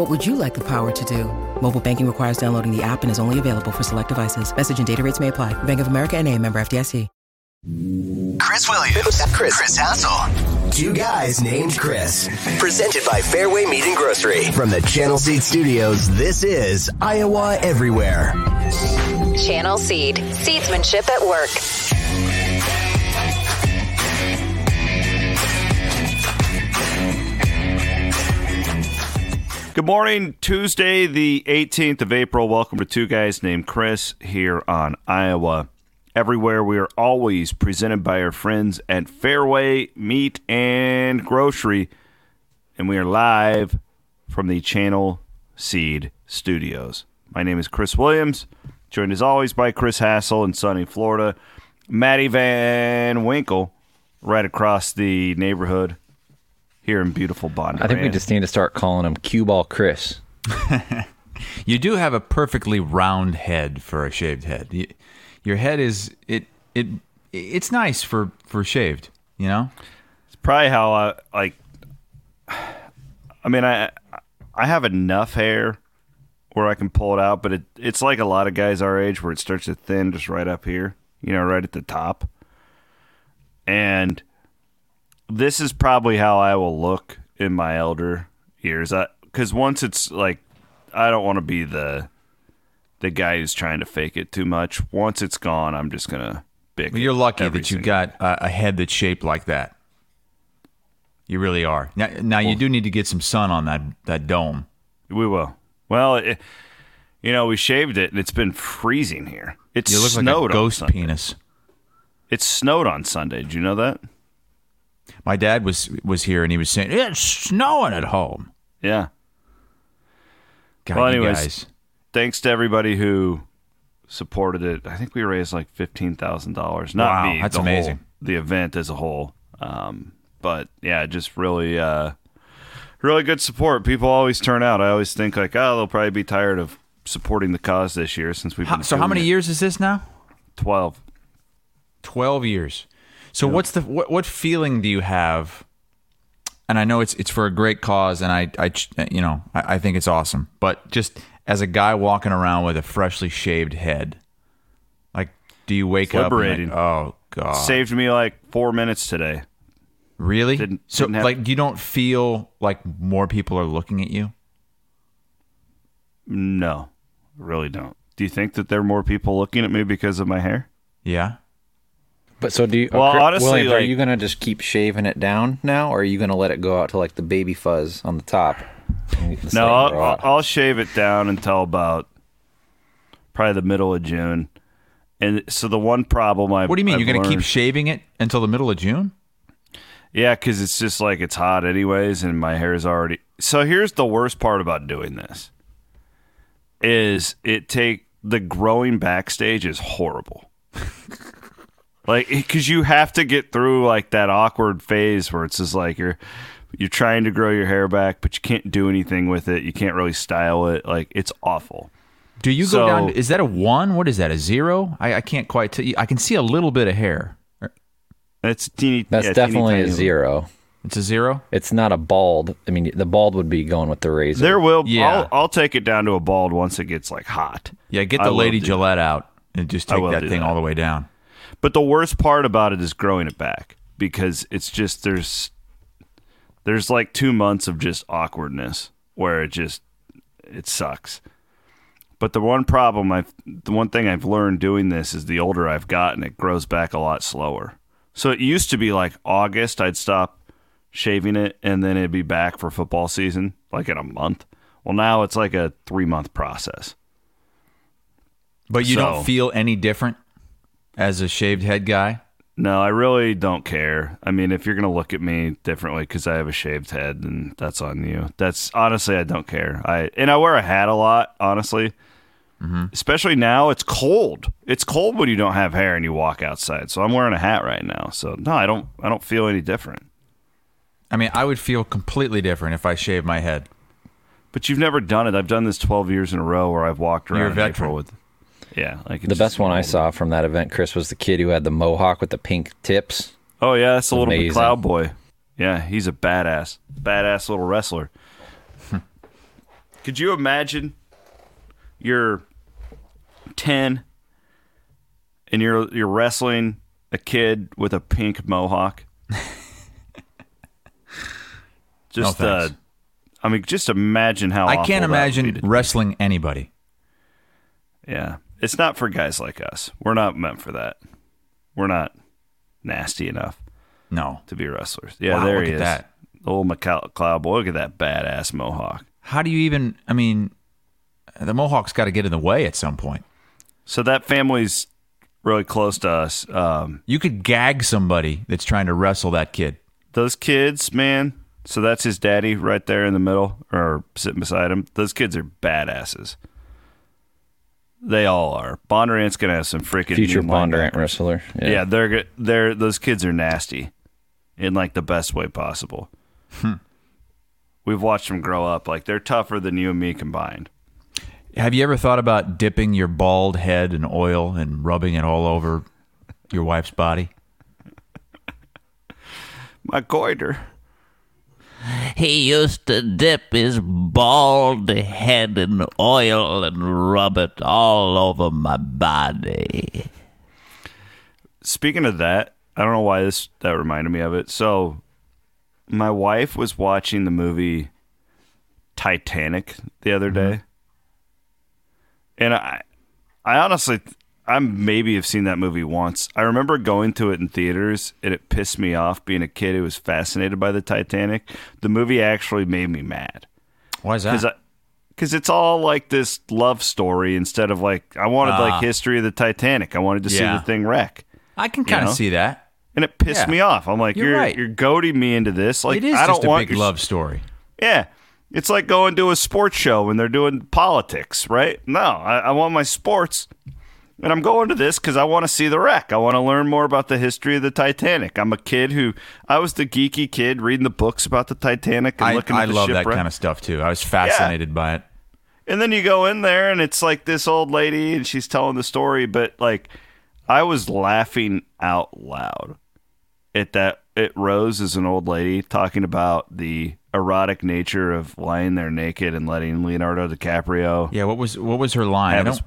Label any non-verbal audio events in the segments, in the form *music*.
What would you like the power to do? Mobile banking requires downloading the app and is only available for select devices. Message and data rates may apply. Bank of America and a member FDIC. Chris Williams, Chris, Chris Hassel. Two guys named Chris. Presented by Fareway Meat and Grocery. From the Channel Seed Studios, this is Iowa Everywhere. Channel Seed. Seedsmanship at work. Good morning, Tuesday, the 18th of April. Welcome to Two Guys Named Chris here on Iowa. Everywhere we are always presented by our friends at Fareway Meat and Grocery, and we are live from the Channel Seed Studios. My name is Chris Williams, joined as always by Chris Hassel in sunny Florida, Maddie Van Winkle right across the neighborhood here in beautiful Bond. I think we just need to start calling him Cue Ball Chris. *laughs* You do have a perfectly round head for a shaved head. You, your head is it it it's nice for for shaved. You know. It's probably how I like. I mean, I I have enough hair where I can pull it out, but it it's like a lot of guys our age where it starts to thin just right up here, you know, right at the top. And this is probably how I will look in my elder years. Because once it's like, I don't want to be the the guy who's trying to fake it too much. Once it's gone, I'm just gonna bick. Well, you're lucky that you got a, a head that's shaped like that. You really are. Now, now you do need to get some sun on that that dome. We will. Well, it, you know, we shaved it, and it's been freezing here. It's You look like snowed a ghost penis. It snowed on Sunday. Did you know that? My dad was was here and he was saying it's snowing at home. Yeah. God, Well, anyways, guys. Thanks to everybody who supported it. I think we raised like fifteen thousand dollars. Not Wow, me. that's the whole- amazing. the event as a whole. Um, but yeah, just really, uh, really good support. People always turn out. I always think like, oh, they'll probably be tired of supporting the cause this year since we've How- been. so how many it. years is this now? Twelve. 12 years. So what's the what, what feeling do you have? And I know it's it's for a great cause and I I you know, I, I think it's awesome. But just as a guy walking around with a freshly shaved head, like do you wake up and liberating. like, oh god. Saved me like four minutes today. really? didn't- so didn't have- like you don't feel like more people are looking at you? No, really don't. Do you think that there are more people looking at me because of my hair? Yeah. But so do you? Well, Chris- honestly, Williams, are you gonna just keep shaving it down now, or are you gonna let it go out to like the baby fuzz on the top? and just No, I'll, I'll, shave it down until about probably the middle of June. And so the one problem I What do you mean I've you're going to keep shaving it until the middle of June? Yeah, because it's just like it's hot anyways, and my hair is already. So here's the worst part about doing this: is it take the growing backstage is horrible. *laughs* like *laughs* because you have to get through like that awkward phase where it's just like you're you're trying to grow your hair back, but you can't do anything with it. You can't really style it. Like it's awful. Do you So- go down? Is that a one? What is that? A zero? I, I can't quite tell you. I can see a little bit of hair. It's teeny. That's yeah, teeny definitely tiny a zero. It's a zero. It's not a bald. I mean, the bald would be going with the razor. There will. Yeah. I'll, I'll take it down to a bald once it gets like hot. Yeah, get the will Lady do Gillette out and just take that thing that. all the way down. But the worst part about it is growing it back because it's just there's there's like two months of just awkwardness where it just it sucks. But the one problem I've the one thing I've learned doing this is the older I've gotten, it grows back a lot slower. So it used to be like August, I'd stop shaving it and then it'd be back for football season, like in a month. Well, now it's like a three month process. But you So- don't feel any different as a shaved head guy. No, I really don't care. I mean, if you're gonna look at me differently because I have a shaved head, then that's on you. That's honestly, I don't care. I and I wear a hat a lot, honestly. Mm-hmm. Especially now, it's cold. It's cold when you don't have hair and you walk outside. So I'm wearing a hat right now. So no, I don't. I don't feel any different. I mean, I would feel completely different if I shaved my head. But you've never done it. I've done this 12 years in a row where I've walked around You're a veteran. April with. Yeah, like The best one I saw from that event, Chris, was the kid who had the mohawk with the pink tips. Oh yeah, that's a little Amazing. McLeod boy. Yeah, he's a badass, badass little wrestler. Could you imagine? You're ten, and you're you're wrestling a kid with a pink mohawk. *laughs* just, No, uh. I mean, just imagine how I awful can't imagine be wrestling anybody. Yeah, it's not for guys like us. We're not meant for that. We're not nasty enough. No. to be wrestlers. Yeah, Wow, there he is. that. The old McLeod boy. Look at that badass mohawk. How do you even? I mean, the Mohawk's got to get in the way at some point. So that family's really close to us. Um, You could gag somebody that's trying to wrestle that kid. those kids, man. So that's his daddy right there in the middle, or sitting beside him. Those kids are badasses. They all are. Bondurant's gonna have some freaking Future mean Bondurant wrestler. Yeah, yeah, they're go- they're those kids are nasty, in like the best way possible. Hmm. We've watched them grow up. Like they're tougher than you and me combined. Have you ever thought about dipping your bald head in oil and rubbing it all over your wife's body? *laughs* My goiter. He used to dip his bald head in oil and rub it all over my body. Speaking of that, I don't know why this that reminded me of it. So, my wife was watching the movie Titanic the other mm-hmm. day, and I, I honestly, I maybe have seen that movie once. I remember going to it in theaters, and it pissed me off being a kid who was fascinated by the Titanic. The movie actually made me mad Why is that? because it's all like this love story instead of like I wanted Ah. like history of the Titanic. I wanted to see the thing wreck I can kind of know? see that. and it pissed Yeah. me off. I'm like, You're you're right. you're goading me into this. Like, it is I don't just a want big your- love story. Yeah, it's like going to a sports show when they're doing politics, right? No, I, I want my sports, and I'm going to this because I want to see the wreck. I want to learn more about the history of the Titanic. I'm a kid who I was the geeky kid reading the books about the Titanic and I, looking I at the love that kind of stuff too. I was fascinated by it. And then you go in there and it's like this old lady and she's telling the story, but like I was laughing out loud at that It Rose as an old lady talking about the erotic nature of lying there naked and letting Leonardo DiCaprio. Yeah, what was what was her line? I don't.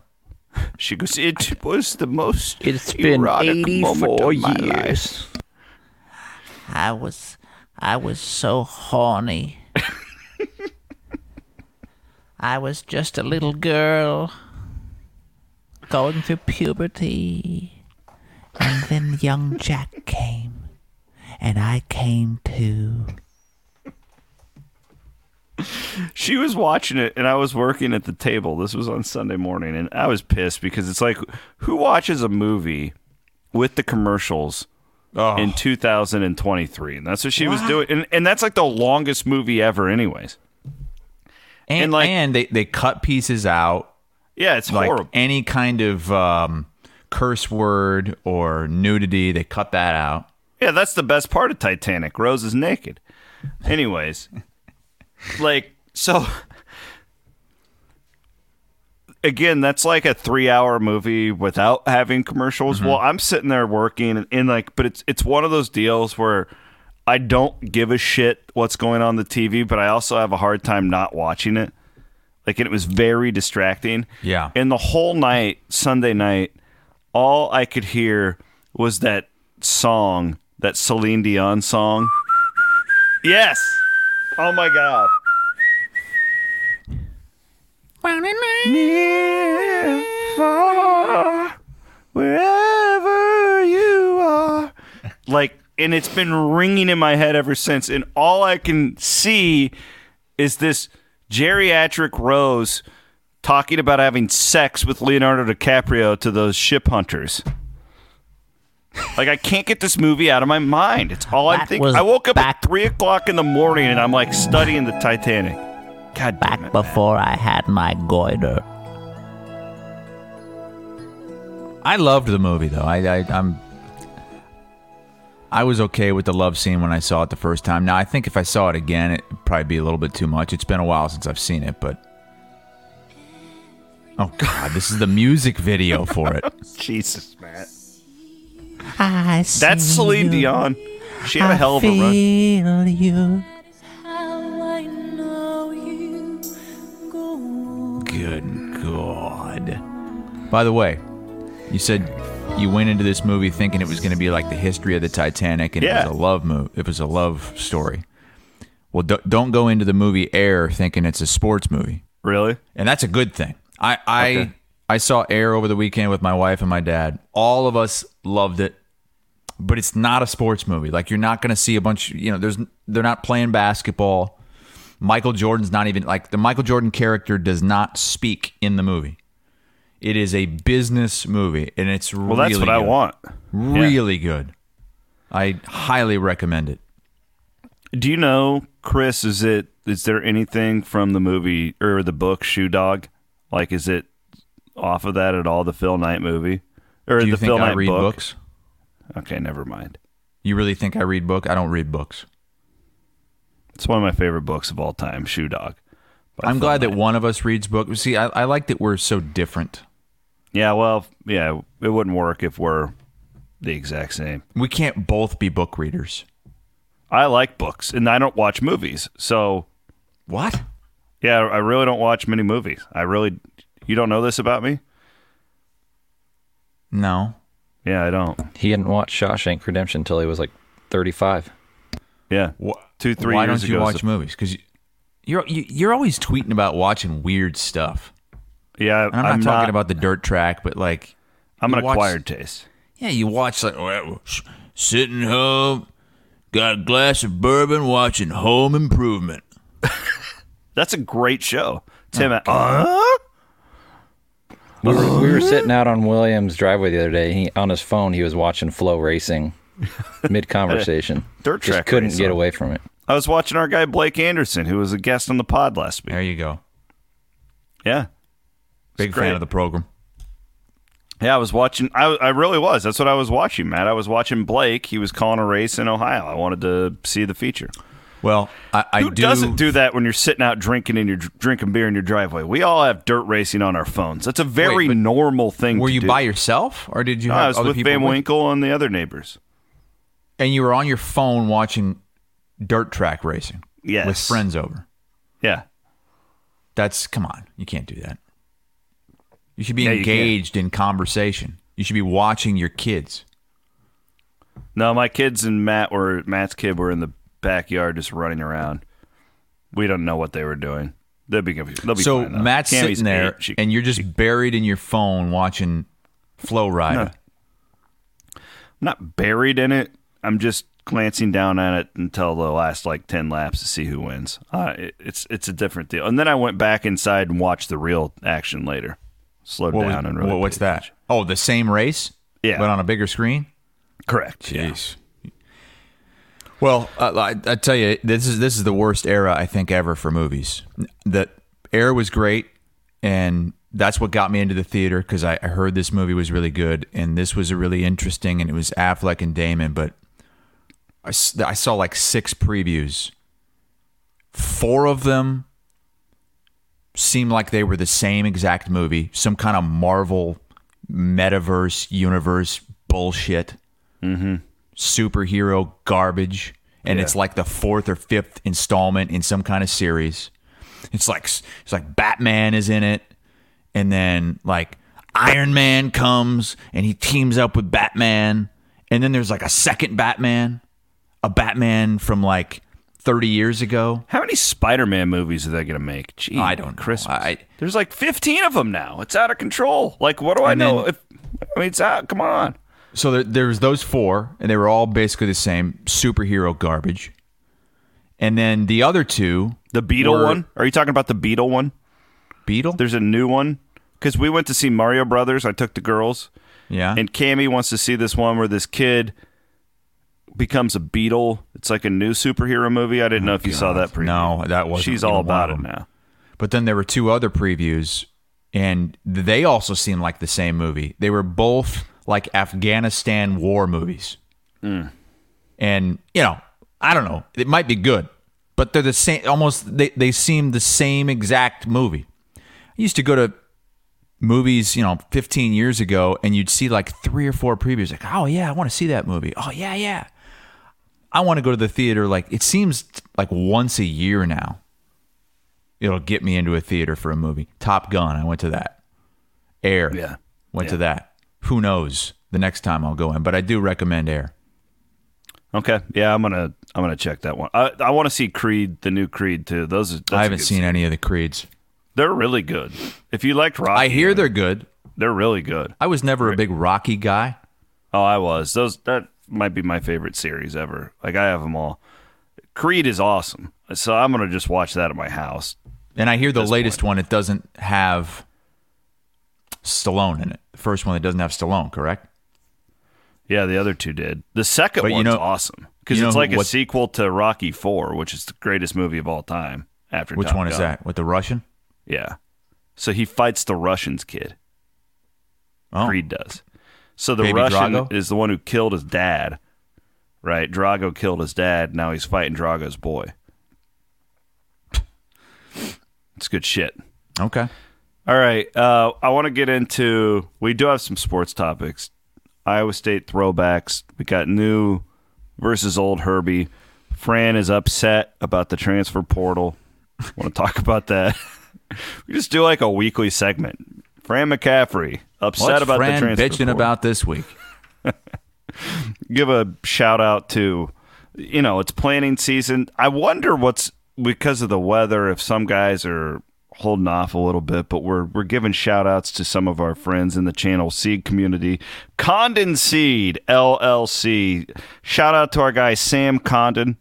Was- *laughs* She goes, It was the most It's been erotic moment of 84 my life." years. I was I was so horny. *laughs* I was just a little girl going through puberty. And then young Jack came. And I came too. *laughs* She was watching it, and I was working at the table. This was on Sunday morning, and I was pissed because it's like, who watches a movie with the commercials Oh. in 2023? And that's what she was doing, and, and that's like the longest movie ever, anyways. and and, like- and they they cut pieces out Yeah, it's like horrible. any kind of um, curse word or nudity. They cut that out. Yeah, that's the best part of Titanic. Rose is naked. Anyways, like so. Again, that's like a three-hour movie without having commercials. Mm-hmm. Well, I'm sitting there working, and, and like, but it's it's one of those deals where I don't give a shit what's going on the TV, but I also have a hard time not watching it. Like, and it was very distracting. Yeah. And the whole night, Sunday night, all I could hear was that song, that Celine Dion song. Yes. Oh my God. Near, far, wherever you are. Like, and it's been ringing in my head ever since. And all I can see is this geriatric Rose talking about having sex with Leonardo DiCaprio to those ship hunters. Like I can't get this movie out of my mind. It's all I'm That thinking. was I woke up back- at three o'clock in the morning and I'm like studying the Titanic. God damn Back it. before I had my goiter. I loved the movie though. I, I I'm I was okay with the love scene when I saw it the first time. Now I think if I saw it again, it'd probably be a little bit too much. It's been a while since I've seen it, but oh god, this is the music video for it. *laughs* Jesus, Matt. I That's see Celine you. Dion. She had a I hell of a run. feel you. Good God. By the way, you said you went into this movie thinking it was going to be like the history of the Titanic and Yeah. it was a love movie. It was a love story. Well, do- don't go into the movie Air thinking it's a sports movie. Really? and that's a good thing. I I Okay. I saw Air over the weekend with my wife and my dad. All of us loved it, but it's not a sports movie. Like you're not going to see a bunch. You know, there's they're not playing basketball. Michael Jordan's not even like the Michael Jordan character does not speak in the movie. It is a business movie, and it's Well, that's really what I want. Really good. I highly recommend it. Do you know, Chris? Is it? Is there anything from the movie or the book Shoe Dog? Like, is it off of that at all? The Phil Knight movie or the Phil I Knight read book? books? Okay, never mind. You really think I read book? I don't read books. It's one of my favorite books of all time, Shoe Dog. I'm glad that one of us reads books. See, I, I like that we're so different. Yeah, well, yeah, it wouldn't work if we're the exact same. We can't both be book readers. I like books, and I don't watch movies. So, What? yeah, I really don't watch many movies. I really, you don't know this about me? No. Yeah, I don't. He hadn't watched Shawshank Redemption until he was like 35. Yeah, Wh- two, three Why years don't you ago. watch so- movies? Because you, you're you, you're always tweeting about watching weird stuff. Yeah, And I'm not talking about the dirt track, but like I'm you an watch- acquired taste. Yeah, you watch like well, s- sitting home, got a glass of bourbon, watching Home Improvement. *laughs* That's a great show. Tim, Oh, uh, We were, we were uh-huh. sitting out on Williams' driveway the other day. He on his phone, he was watching FloRacing *laughs* mid conversation. Dirt Just track couldn't race get on. away from it. I was watching our guy Blake Anderson, who was a guest on the pod last week. There you go. Yeah, Big great. fan of the program. yeah, I was watching. I, I really was. That's what I was watching, Matt. I was watching Blake. He was calling a race in Ohio. I wanted to see the feature. Well, I, I Who do. doesn't do that when you're sitting out drinking in your drinking beer in your driveway? We all have dirt racing on our phones. That's a very Wait, but normal thing. Were to you do. by yourself, or did you No, have I was other with people Van with? Winkle and the other neighbors. And you were on your phone watching dirt track racing Yes. with friends over. Yeah, That's come on, you can't do that. You should be Yeah, you can. engaged in conversation. You should be watching your kids. no, my kids and Matt were Matt's kid were in the backyard just running around. We don't know what they were doing. They'll be confused. They'll be so fine, though. Matt's Cammy's sitting there, eight. She- and you're just buried in your phone watching Flow Rider. I'm not buried in it. I'm just glancing down at it until the last like ten laps to see who wins. Uh, it, it's it's a different deal. And then I went back inside and watched the real action later. Slowed What was- down and really what- what's paid that? attention. Oh, the same race, Yeah. but on a bigger screen. Correct. Yeah. Jeez. Well, uh, I, I tell you, this is this is the worst era I think ever for movies. The Air was great, and that's what got me into the theater because I, I heard this movie was really good, and this was a really interesting, and it was Affleck and Damon. But I saw like six previews. Four of them seemed like they were the same exact movie, some kind of Marvel metaverse universe bullshit superhero garbage and it's like the fourth or fifth installment in some kind of series it's like it's like batman is in it and then like iron man comes and he teams up with batman and then there's like a second batman a batman from like 30 years ago How many Spider-Man movies are they going to make? Gee, I don't know. Christmas. I- There's like 15 of them now. It's out of control. Like, what do I know? then- if I mean, it's out. Come on. So there, there was those four and they were all basically the same superhero garbage and then the other two The Beetle were- one? Are you talking about the Beetle one? beetle There's a new one because we went to see Mario Brothers. I took the girls, Yeah. And Cammy wants to see this one where this kid becomes a beetle. It's like a new superhero movie. I didn't oh know if you saw that preview. No, that wasn't She's even all about it now. But then there were two other previews, and they also seemed like the same movie. They were both like Afghanistan war movies. Hmm. And, you know, I don't know. It might be good, but they're the same, almost, they, they seem the same exact movie. I used to go to movies, you know, 15 years ago, and you'd see like three or four previews. Like, oh, yeah, I want to see that movie. Oh, yeah, yeah. I want to go to the theater like it seems like once a year now. It'll get me into a theater for a movie. Top Gun, I went to that. Air, Yeah. went to that. Who knows the next time I'll go in, but I do recommend Air. Okay. Yeah, I'm gonna I'm gonna check that one. I I want to see Creed, the new Creed too. Those are, that's a I haven't seen scene. any of the Creeds. They're really good. If you liked Rocky, I hear they're good. they're really good. I was never a big Rocky guy. Oh, I was. Those that might be my favorite series ever. Like I have them all. Creed is awesome. So I'm gonna just watch that at my house. And I hear the latest point. one, it doesn't have Stallone in it. The first one, that doesn't have Stallone, correct? Yeah, the other two did. The second But you one's know- awesome because know it's like a sequel to Rocky Four, which is the greatest movie of all time. After Which Top one is that? With the Russian? Yeah. So he fights the Russian's kid. Oh, Creed does. So the Baby Russian Drago? is the one who killed his dad. Right? Drago killed his dad. Now he's fighting Drago's boy. It's good shit. okay. All right. Uh, I want to get into. We do have some sports topics. Iowa State throwbacks. We got new versus old Herbie. Fran is upset about the transfer portal. want to talk about that? *laughs* we just do like a weekly segment. Fran McCaffery upset What's about Fran the transfer bitching portal. about this week? *laughs* give a shout out to you know it's planning season i wonder what's because of the weather if some guys are holding off a little bit but we're we're giving shout outs to some of our friends in the channel seed community. Condon seed llc shout out to our guy sam condon.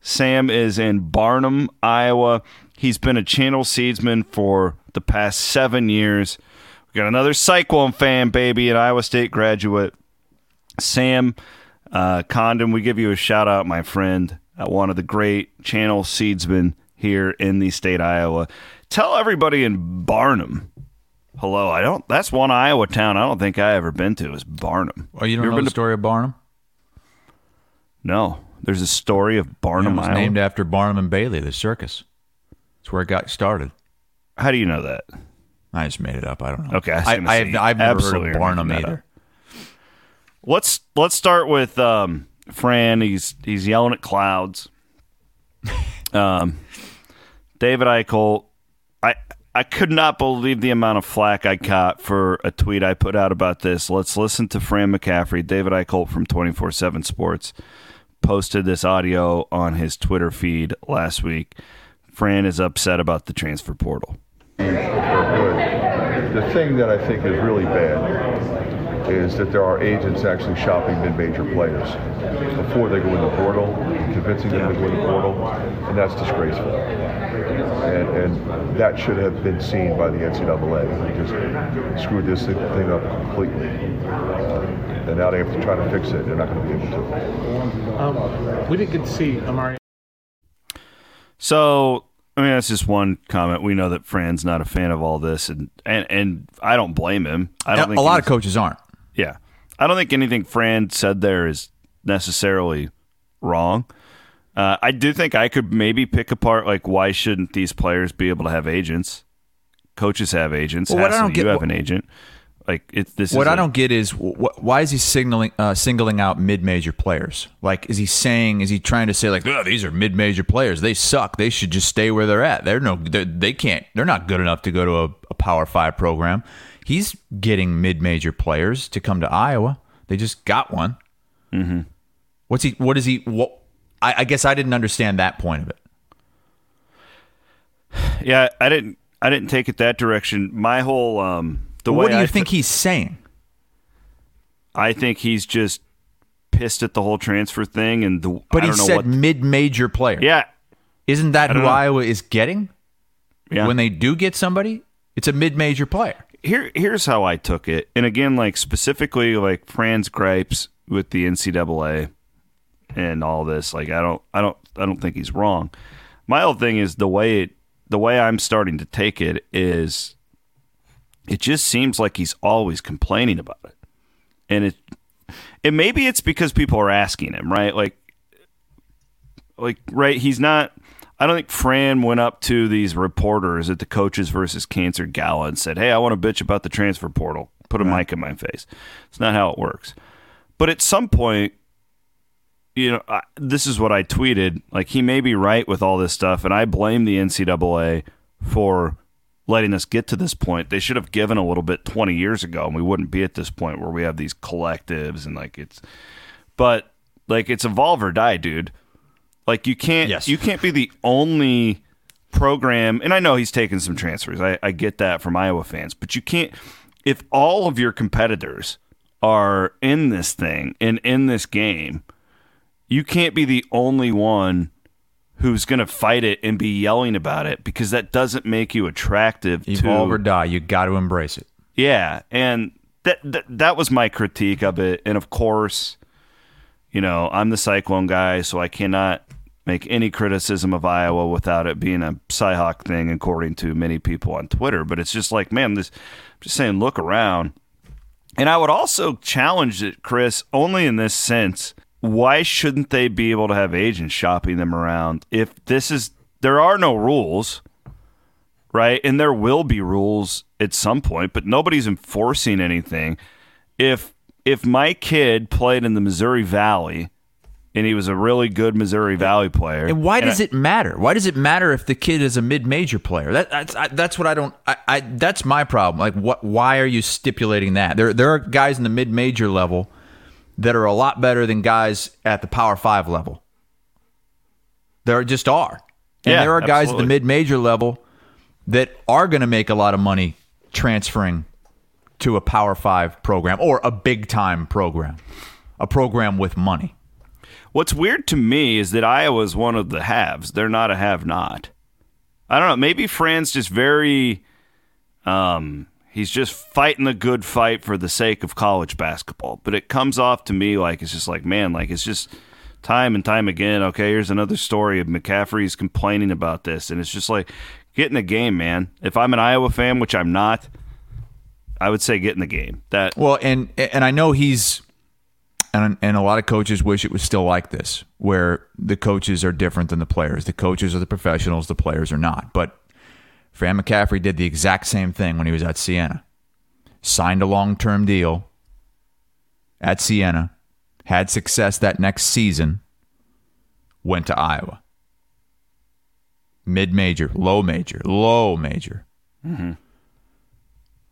Sam is in barnum iowa. He's been a channel seedsman for the past seven years. We got another cyclone fan baby an iowa state graduate. Sam uh, Condon, we give you a shout out, my friend, uh, one of the great channel seedsmen here in the state of Iowa. Tell everybody in Barnum. Hello, I don't. That's one Iowa town I don't think I ever been to. Is Barnum? Oh, you don't ever know been the to- story of Barnum? No, there's a story of Barnum, it was named after Barnum and Bailey, the circus. That's where it got started. How do you know that? I just made it up. I don't know. Okay, I, I, I've, I've never heard of Barnum either. Let's let's start with um, Fran. He's he's yelling at clouds. *laughs* Um, David Eickholt, I I could not believe the amount of flack I got for a tweet I put out about this. Let's listen to Fran McCaffery, David Eickholt from twenty four seven Sports, posted this audio on his Twitter feed last week. Fran is upset about the transfer portal. The thing that I think is really bad is that there are agents actually shopping mid-major players before they go in the portal, convincing them to go in the portal, and that's disgraceful. And, and that should have been seen by the NCAA. They just screwed this thing up completely. Uh, and now they have to try to fix it. They're not going to be able to. Um, we didn't get to see Amari. So, I mean, that's just one comment. We know that Fran's not a fan of all this, and and, and I don't blame him. I don't A think lot of coaches aren't. Yeah, I don't think anything Fran said there is necessarily wrong. Uh, I do think I could maybe pick apart like why shouldn't these players be able to have agents? Coaches have agents. Well, what I don't get- you have an agent. Like it's this. What is I a- don't get is wh- why is he signaling uh, singling out mid-major players? Like, is he saying? Is he trying to say like, oh, these are mid-major players? They suck. They should just stay where they're at. They're no. They're, they can't. They're not good enough to go to a, a Power Five program. He's getting mid-major players to come to Iowa. They just got one. Mm-hmm. What's he? What is he? What? I, I guess I didn't understand that point of it. *sighs* Yeah, I didn't. I didn't take it that direction. My whole um the way what do you I think he's saying? I think he's just pissed at the whole transfer thing, and the. But I he said what, mid-major player. Yeah, Isn't that who know. Iowa is getting? yeah. When they do get somebody, it's a mid-major player. Here here's how I took it, and again, like specifically like Fran's gripes with the NCAA and all this. Like I don't I don't I don't think he's wrong. My whole thing is the way it the way I'm starting to take it is it just seems like he's always complaining about it. And it and maybe it's because people are asking him, right? Like like right, he's not I don't think Fran went up to these reporters at the coaches versus cancer gala and said, "Hey, I want to bitch about the transfer portal." Put a right. mic in my face. It's not how it works. But at some point, you know, I, this is what I tweeted. Like he may be right with all this stuff, and I blame the NCAA for letting us get to this point. They should have given a little bit 20 years ago, and we wouldn't be at this point where we have these collectives and like it's. But like it's evolve or die, dude. Like you can't yes. you can't be the only program and I know he's taken some transfers. I, I get that from Iowa fans, but you can't if all of your competitors are in this thing and in this game, you can't be the only one who's going to fight it and be yelling about it because that doesn't make you attractive evolve to, or die you got to embrace it yeah and that, that that was my critique of it and of course you know i'm the cyclone guy so i cannot make any criticism of Iowa without it being a Cyhawk thing, according to many people on Twitter. But it's just like, man, this. I'm just saying, look around. And I would also challenge it, Chris, only in this sense. Why shouldn't they be able to have agents shopping them around? If this is, there are no rules, right? And there will be rules at some point, but nobody's enforcing anything. If if my kid played in the Missouri Valley and he was a really good Missouri Valley player. And why does I, it matter? Why does it matter if the kid is a mid-major player? That, that's I, that's what I don't. I, I, that's my problem. Like, what? Why are you stipulating that? There there are guys in the mid-major level that are a lot better than guys at the Power Five level. There just are, and yeah, there are guys absolutely. at the mid-major level that are going to make a lot of money transferring to a Power Five program or a big-time program, a program with money. What's weird to me is that Iowa's one of the haves. They're not a have not. I don't know. Maybe Fran's just very um he's just fighting the good fight for the sake of college basketball. But it comes off to me like it's just like, man, like it's just time and time again. Okay, here's another story of McCaffery's complaining about this. And it's just like, get in the game, man. If I'm an Iowa fan, which I'm not, I would say get in the game. That well, and and I know he's and and a lot of coaches wish it was still like this, where the coaches are different than the players. The coaches are the professionals, the players are not. But Fran McCaffery did the exact same thing when he was at Siena. Signed a long term deal at Siena, had success that next season, went to Iowa. Mid major, low major, low major. Mm-hmm.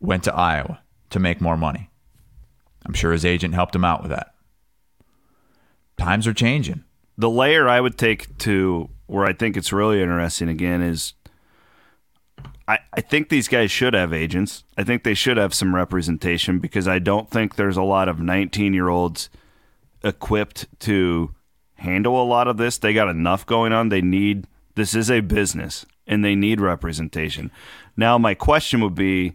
Went to Iowa to make more money. I'm sure his agent helped him out with that times are changing. The layer I would take to where I think it's really interesting again is I, I think these guys should have agents. I think they should have some representation because I don't think there's a lot of 19 year olds equipped to handle a lot of this. They got enough going on. They need, this is a business and they need representation. Now, my question would be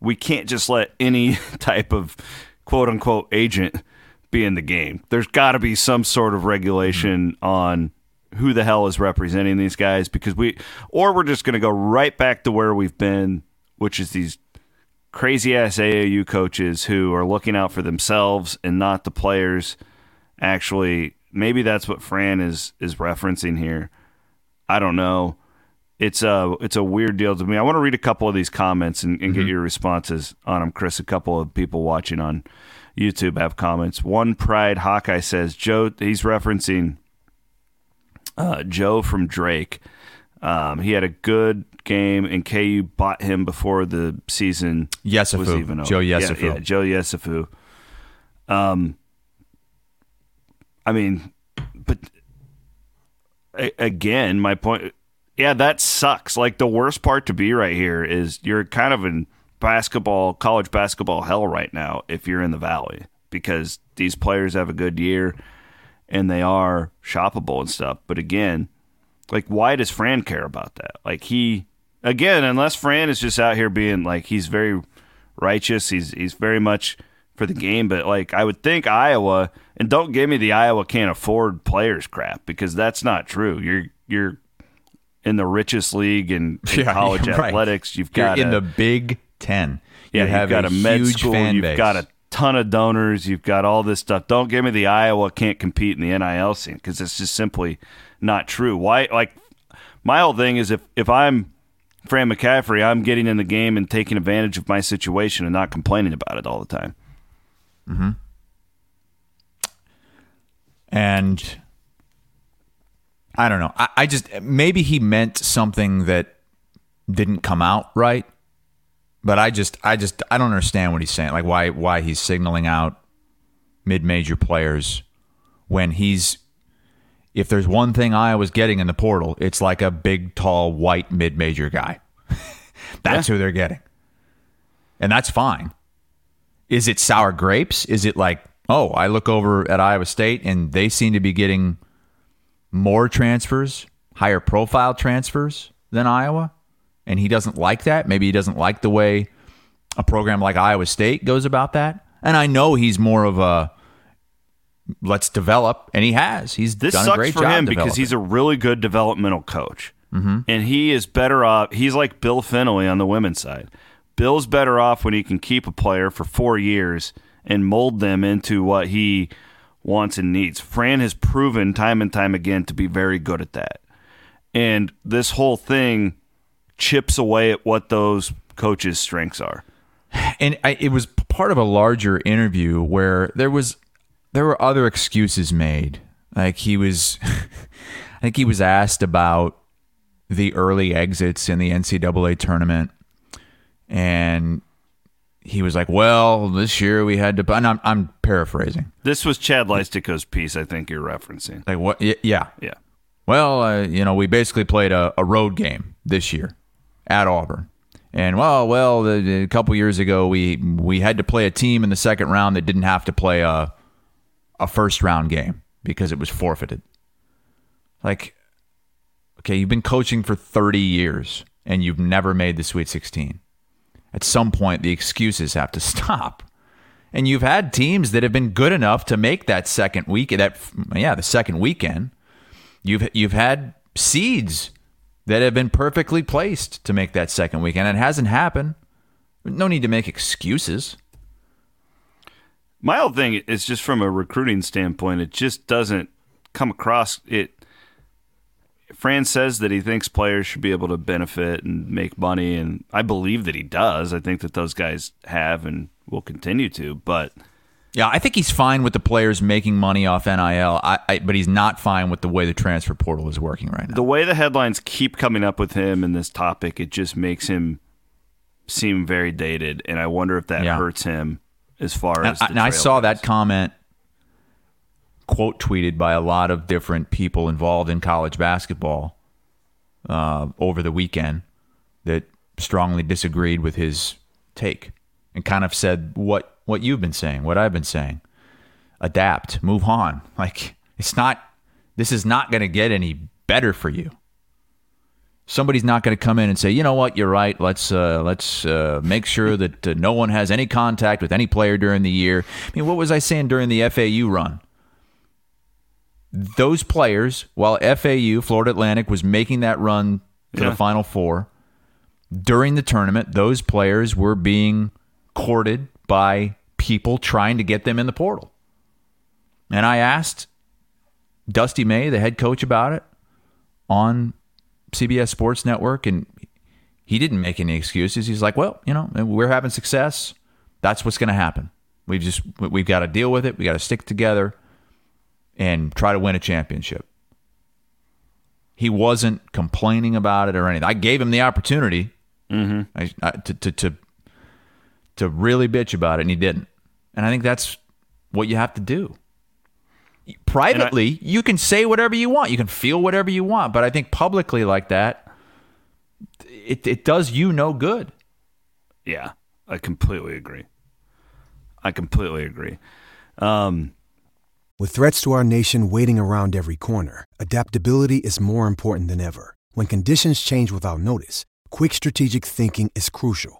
we can't just let any *laughs* type of quote unquote agent be in the game. There's got to be some sort of regulation mm-hmm. on who the hell is representing these guys because we, or we're just going to go right back to where we've been, which is these crazy ass AAU coaches who are looking out for themselves and not the players. Actually, maybe that's what Fran is is referencing here. I don't know. It's a it's a weird deal to me. I want to read a couple of these comments and, and mm-hmm. get your responses on them, Chris. A couple of people watching on YouTube have comments. One Pride Hawkeye says Joe. He's referencing uh, Joe from Drake. Um, he had a good game, and KU bought him before the season Yesufu. was even over. Joe Yesufu. Yeah, yeah, Joe Yesufu. Um, I mean, but a- again, my point. Yeah, that sucks. Like the worst part to be right here is you're kind of in – basketball, college basketball hell right now if you're in the Valley because these players have a good year and they are shoppable and stuff. But again, like, why does Fran care about that? Like, he, again, unless Fran is just out here being like, he's very righteous. He's he's very much for the game, but like I would think Iowa, and don't give me the Iowa can't afford players crap because that's not true. You're you're in the richest league in, in *laughs* Yeah, college you're *laughs* right. athletics. You've You're got in a- the Big Ten. yeah, you have you've got a, med huge school. you've base. got a ton of donors. You've got all this stuff. Don't give me the Iowa can't compete in the NIL scene because it's just simply not true. Why? Like my whole thing is if if I'm Fran McCaffery, I'm getting in the game and taking advantage of my situation and not complaining about it all the time. Hmm. and I don't know. I, I just maybe he meant something that didn't come out right, but I just I just I don't understand what he's saying. Like why why he's signaling out mid-major players when he's if there's one thing Iowa's getting in the portal, it's like a big, tall, white mid-major guy. *laughs* that's who they're getting, and that's fine. Is it sour grapes? Is it like, oh, I look over at Iowa State and they seem to be getting more transfers, higher profile transfers than Iowa? And he doesn't like that. Maybe he doesn't like the way a program like Iowa State goes about that. And I know he's more of a let's develop, and he has. He's This done a sucks great for job him because he's a really good developmental coach. Mm-hmm. And he is better off. He's like Bill Fennelly on the women's side. Bill's better off when he can keep a player for four years and mold them into what he wants and needs. Fran has proven time and time again to be very good at that. And this whole thing chips away at what those coaches' strengths are. and I, it was part of a larger interview where there was there were other excuses made. Like he was, *laughs* I think he was asked about the early exits in the NCAA tournament, and he was like, "Well, this year we had to." And I'm, I'm paraphrasing. This was Chad Leistikow's piece, I think you're referencing. Like what? y- Yeah. Yeah. Well, uh, you know, we basically played a, a road game this year at Auburn. And well, well, a couple years ago, we we had to play a team in the second round that didn't have to play a a first round game because it was forfeited. Like, okay, you've been coaching for thirty years and you've never made the Sweet Sixteen. At some point, the excuses have to *laughs* stop. And you've had teams that have been good enough to make that second week, that yeah, the second weekend. You've you've had seeds that have been perfectly placed to make that second weekend. It hasn't happened. No need to make excuses. My whole thing is just from a recruiting standpoint, it just doesn't come across it. Fran says that he thinks players should be able to benefit and make money, and I believe that he does. I think that those guys have and will continue to, but Yeah, I think he's fine with the players making money off NIL, I, I, but he's not fine with the way the transfer portal is working right now. the way the headlines keep coming up with him and this topic, it just makes him seem very dated, and I wonder if that Yeah. hurts him as far as. And I saw that comment quote tweeted by a lot of different people involved in college basketball uh, over the weekend that strongly disagreed with his take and kind of said what what you've been saying, what I've been saying. Adapt, move on. *laughs* Like it's not this is not going to get any better for you. Somebody's not going to come in and say, "You know what? You're right. Let's uh, let's uh, make sure that uh, no one has any contact with any player during the year." I mean, what was I saying during the FAU run? Those players, while FAU Florida Atlantic was making that run to Yeah. the Final Four, during the tournament, those players were being courted by people trying to get them in the portal. And I asked Dusty May, the head coach, about it on CBS Sports Network, and he didn't make any excuses. He's like, "Well, you know, we're having success. That's what's going to happen. We just we've got to deal with it. We got to stick together and try to win a championship." He wasn't complaining about it or anything. I gave him the opportunity mm-hmm. I, I, to, to to to really bitch about it, and he didn't. And I think that's what you have to do. Privately, you can say whatever you want, you can feel whatever you want, but I think publicly like that, it it does you no good. Yeah, I completely agree. I completely agree. Um, With threats to our nation waiting around every corner, adaptability is more important than ever. When conditions change without notice, quick strategic thinking is crucial.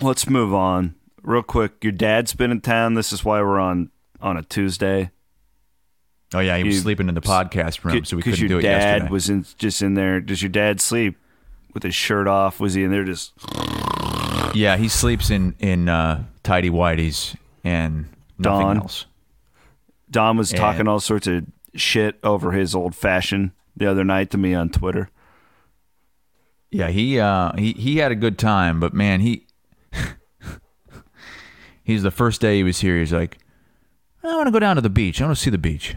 Let's move on real quick. Your dad's been in town. This is why we're on on a Tuesday. Oh yeah, he was You- sleeping in the podcast room, so we couldn't your do it dad yesterday. was in, just in there. Does your dad sleep with his shirt off? Was he in there just? yeah, he sleeps in in uh, tidy whities and nothing Dawn. else. Don was And- talking all sorts of shit over his old fashioned the other night to me on Twitter. Yeah, he uh he he had a good time, but man, he he's the first day he was here. He's like, I want to go down to the beach. I want to see the beach.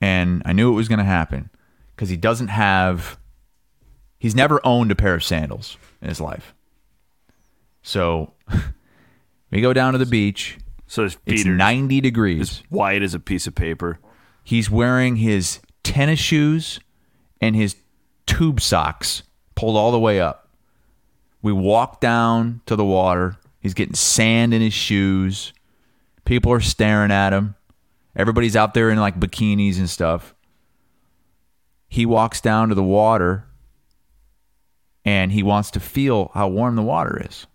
And I knew it was going to happen because he doesn't have. He's never owned a pair of sandals in his life. So *laughs* we go down to the beach. So his It's are 90 degrees. as white as a piece of paper. He's wearing his tennis shoes and his tube socks pulled all the way up. We walk down to the water. He's getting sand in his shoes. People are staring at him. Everybody's out there in like bikinis and stuff. He walks down to the water and he wants to feel how warm the water is.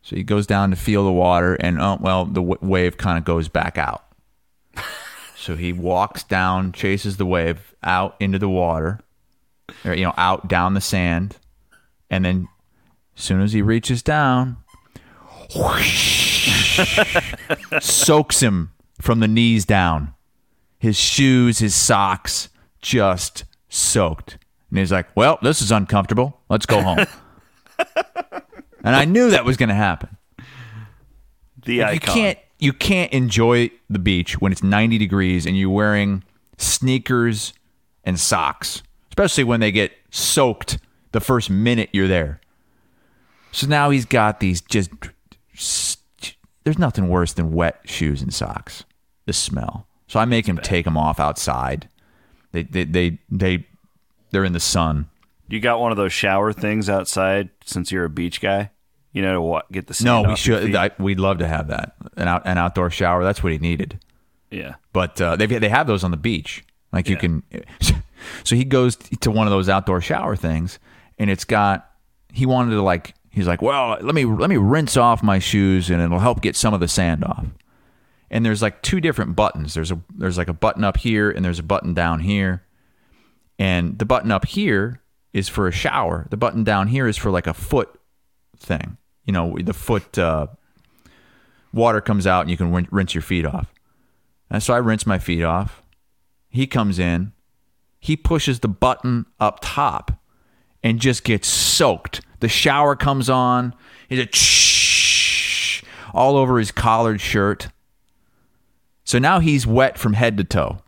So he goes down to feel the water, and oh, well, the w- wave kind of goes back out. *laughs* so he walks down, chases the wave out into the water, or, you know, out down the sand, and then as soon as he reaches down, *laughs* soaks him from the knees down. His shoes, his socks, just soaked. And he's like, "Well, this is uncomfortable. Let's go home." *laughs* and I knew that was going to happen. The Like, you can't you can't enjoy the beach when it's 90 degrees and you're wearing sneakers and socks, especially when they get soaked the first minute you're there. So now he's got these just there's nothing worse than wet shoes and socks. The smell. So I make him take them off outside. They they they they they're in the sun. You got one of those shower things outside since you're a beach guy. You know to what? Get the No, we should. I, we'd love to have that an out an outdoor shower. That's what he needed. yeah. but uh, they they have those on the beach. Like you can. *laughs* So he goes to one of those outdoor shower things, and it's got. He wanted to like. He's like, well, let me let me rinse off my shoes, and it'll help get some of the sand off. And there's like two different buttons. There's a there's like a button up here, and there's a button down here. And the button up here is for a shower. The button down here is for like a foot thing. You know, the foot uh, water comes out, and you can rin- rinse your feet off. And so I rinse my feet off. He comes in. He pushes the button up top and just gets soaked. The shower comes on. He's a shh all over his collared shirt. So now he's wet from head to toe.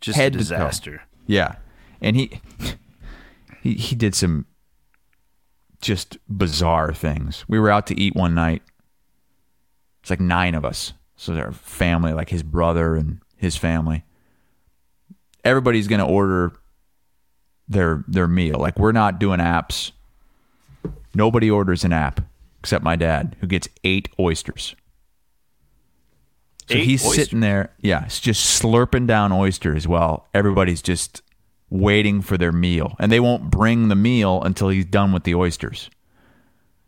Just Head a to toe. disaster. Yeah. And he he he did some just bizarre things. We were out to eat one night. It's like nine of us. So our family, like his brother and his family. Everybody's gonna order their their meal. Like we're not doing apps. Nobody orders an app except my dad, who gets eight oysters. So Eight he's sitting there, yeah, it's just slurping down oysters while everybody's just waiting for their meal. And they won't bring the meal until he's done with the oysters.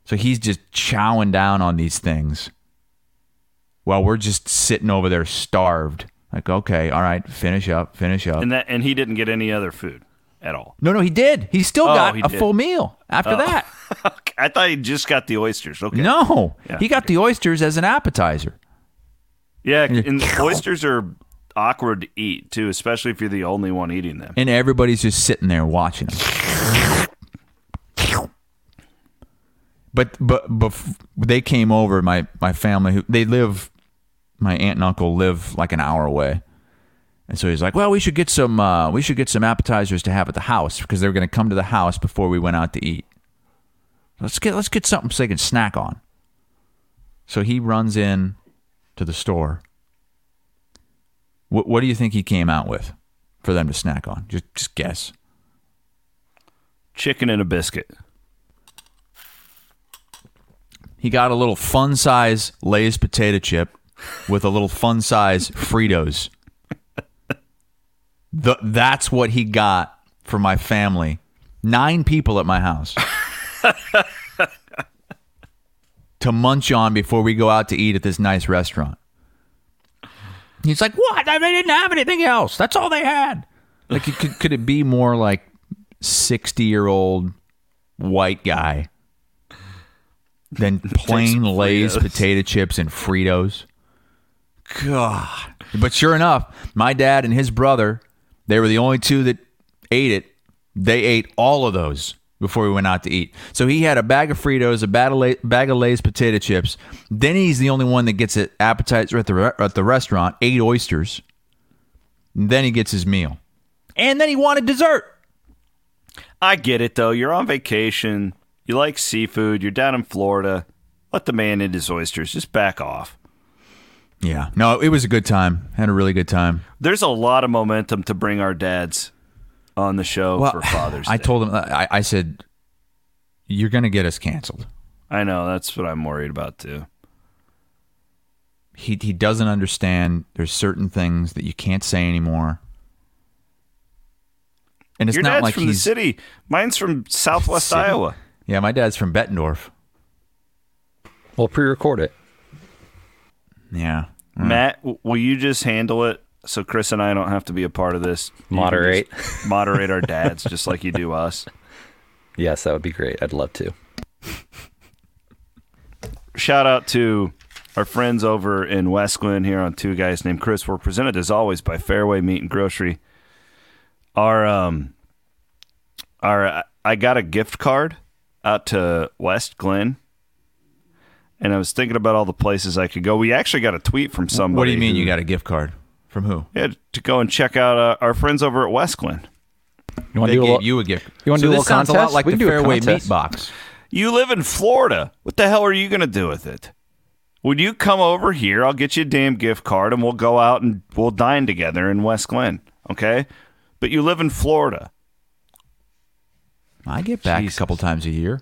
So he's just chowing down on these things while we're just sitting over there starved. Like, okay, all right, finish up, finish up. And that and he didn't get any other food at all. no, no, he did. He still Oh, got he a did. full meal after Oh. that. *laughs* I thought he just got the oysters. Okay. No, Yeah. he got the oysters as an appetizer. Yeah, and *laughs* oysters are awkward to eat too, especially if you're the only one eating them. and everybody's just sitting there watching them. But but bef- they came over. My my family, who they live, my aunt and uncle live like an hour away, and so he's like, "Well, we should get some uh, we should get some appetizers to have at the house because they were going to come to the house before we went out to eat. Let's get let's get something so they can snack on." So he runs in to the store. What what do you think he came out with for them to snack on? Just just guess. Chicken and a biscuit. He got a little fun size Lay's potato chip with a little fun size Fritos. The, that's what he got for my family. Nine people at my house *laughs* to munch on before we go out to eat at this nice restaurant. He's like, "What? They didn't have anything else. That's all they had." Like, it could could it be more like sixty year old white guy than *laughs* plain Lay's Fritos. potato chips and Fritos? God. But sure enough, my dad and his brother, they were the only two that ate it. They ate all of those before we went out to eat. So he had a bag of Fritos, a bag of, Lay's potato chips. Then he's the only one that gets an appetizer at the at the restaurant, eight oysters. And then he gets his meal, and then he wanted dessert. I get it though. You're on vacation. You like seafood. You're down in Florida. Let the man eat his oysters. Just back off. Yeah, no, it was a good time. Had a really good time. There's a lot of momentum to bring our dads on the show for Father's I Day. told him, I, I said, "You're gonna get us canceled." I know that's what I'm worried about too. he he doesn't understand there's certain things that you can't say anymore. And it's Your not dad's like from he's the city. Mine's from Southwest City. Iowa. Yeah, my dad's from Bettendorf. We'll pre-record it. Yeah. Matt, w- will you just handle it so Chris and I don't have to be a part of this? Moderate. moderate our dads just like you do us. *laughs* Yes, that would be great. I'd love to. Shout out to our friends over in West Glen here on Two Guys Named Chris. We're presented as always by Fareway Meat and Grocery. Our um, our I got a gift card out to West Glen, and I was thinking about all the places I could go. We actually got a tweet from somebody. What do you mean who- you got a gift card from who? Yeah, to go and check out uh, our friends over at West Glen. You want to do a little, you a gift. You wanna so do a little sounds a lot contest? like We the do a Fareway contest. Meat Box. You live in Florida. What the hell are you going to do with it? Would you come over here? I'll get you a damn gift card and we'll go out and we'll dine together in West Glen. Okay? But you live in Florida. I get back Jesus. a couple times a year.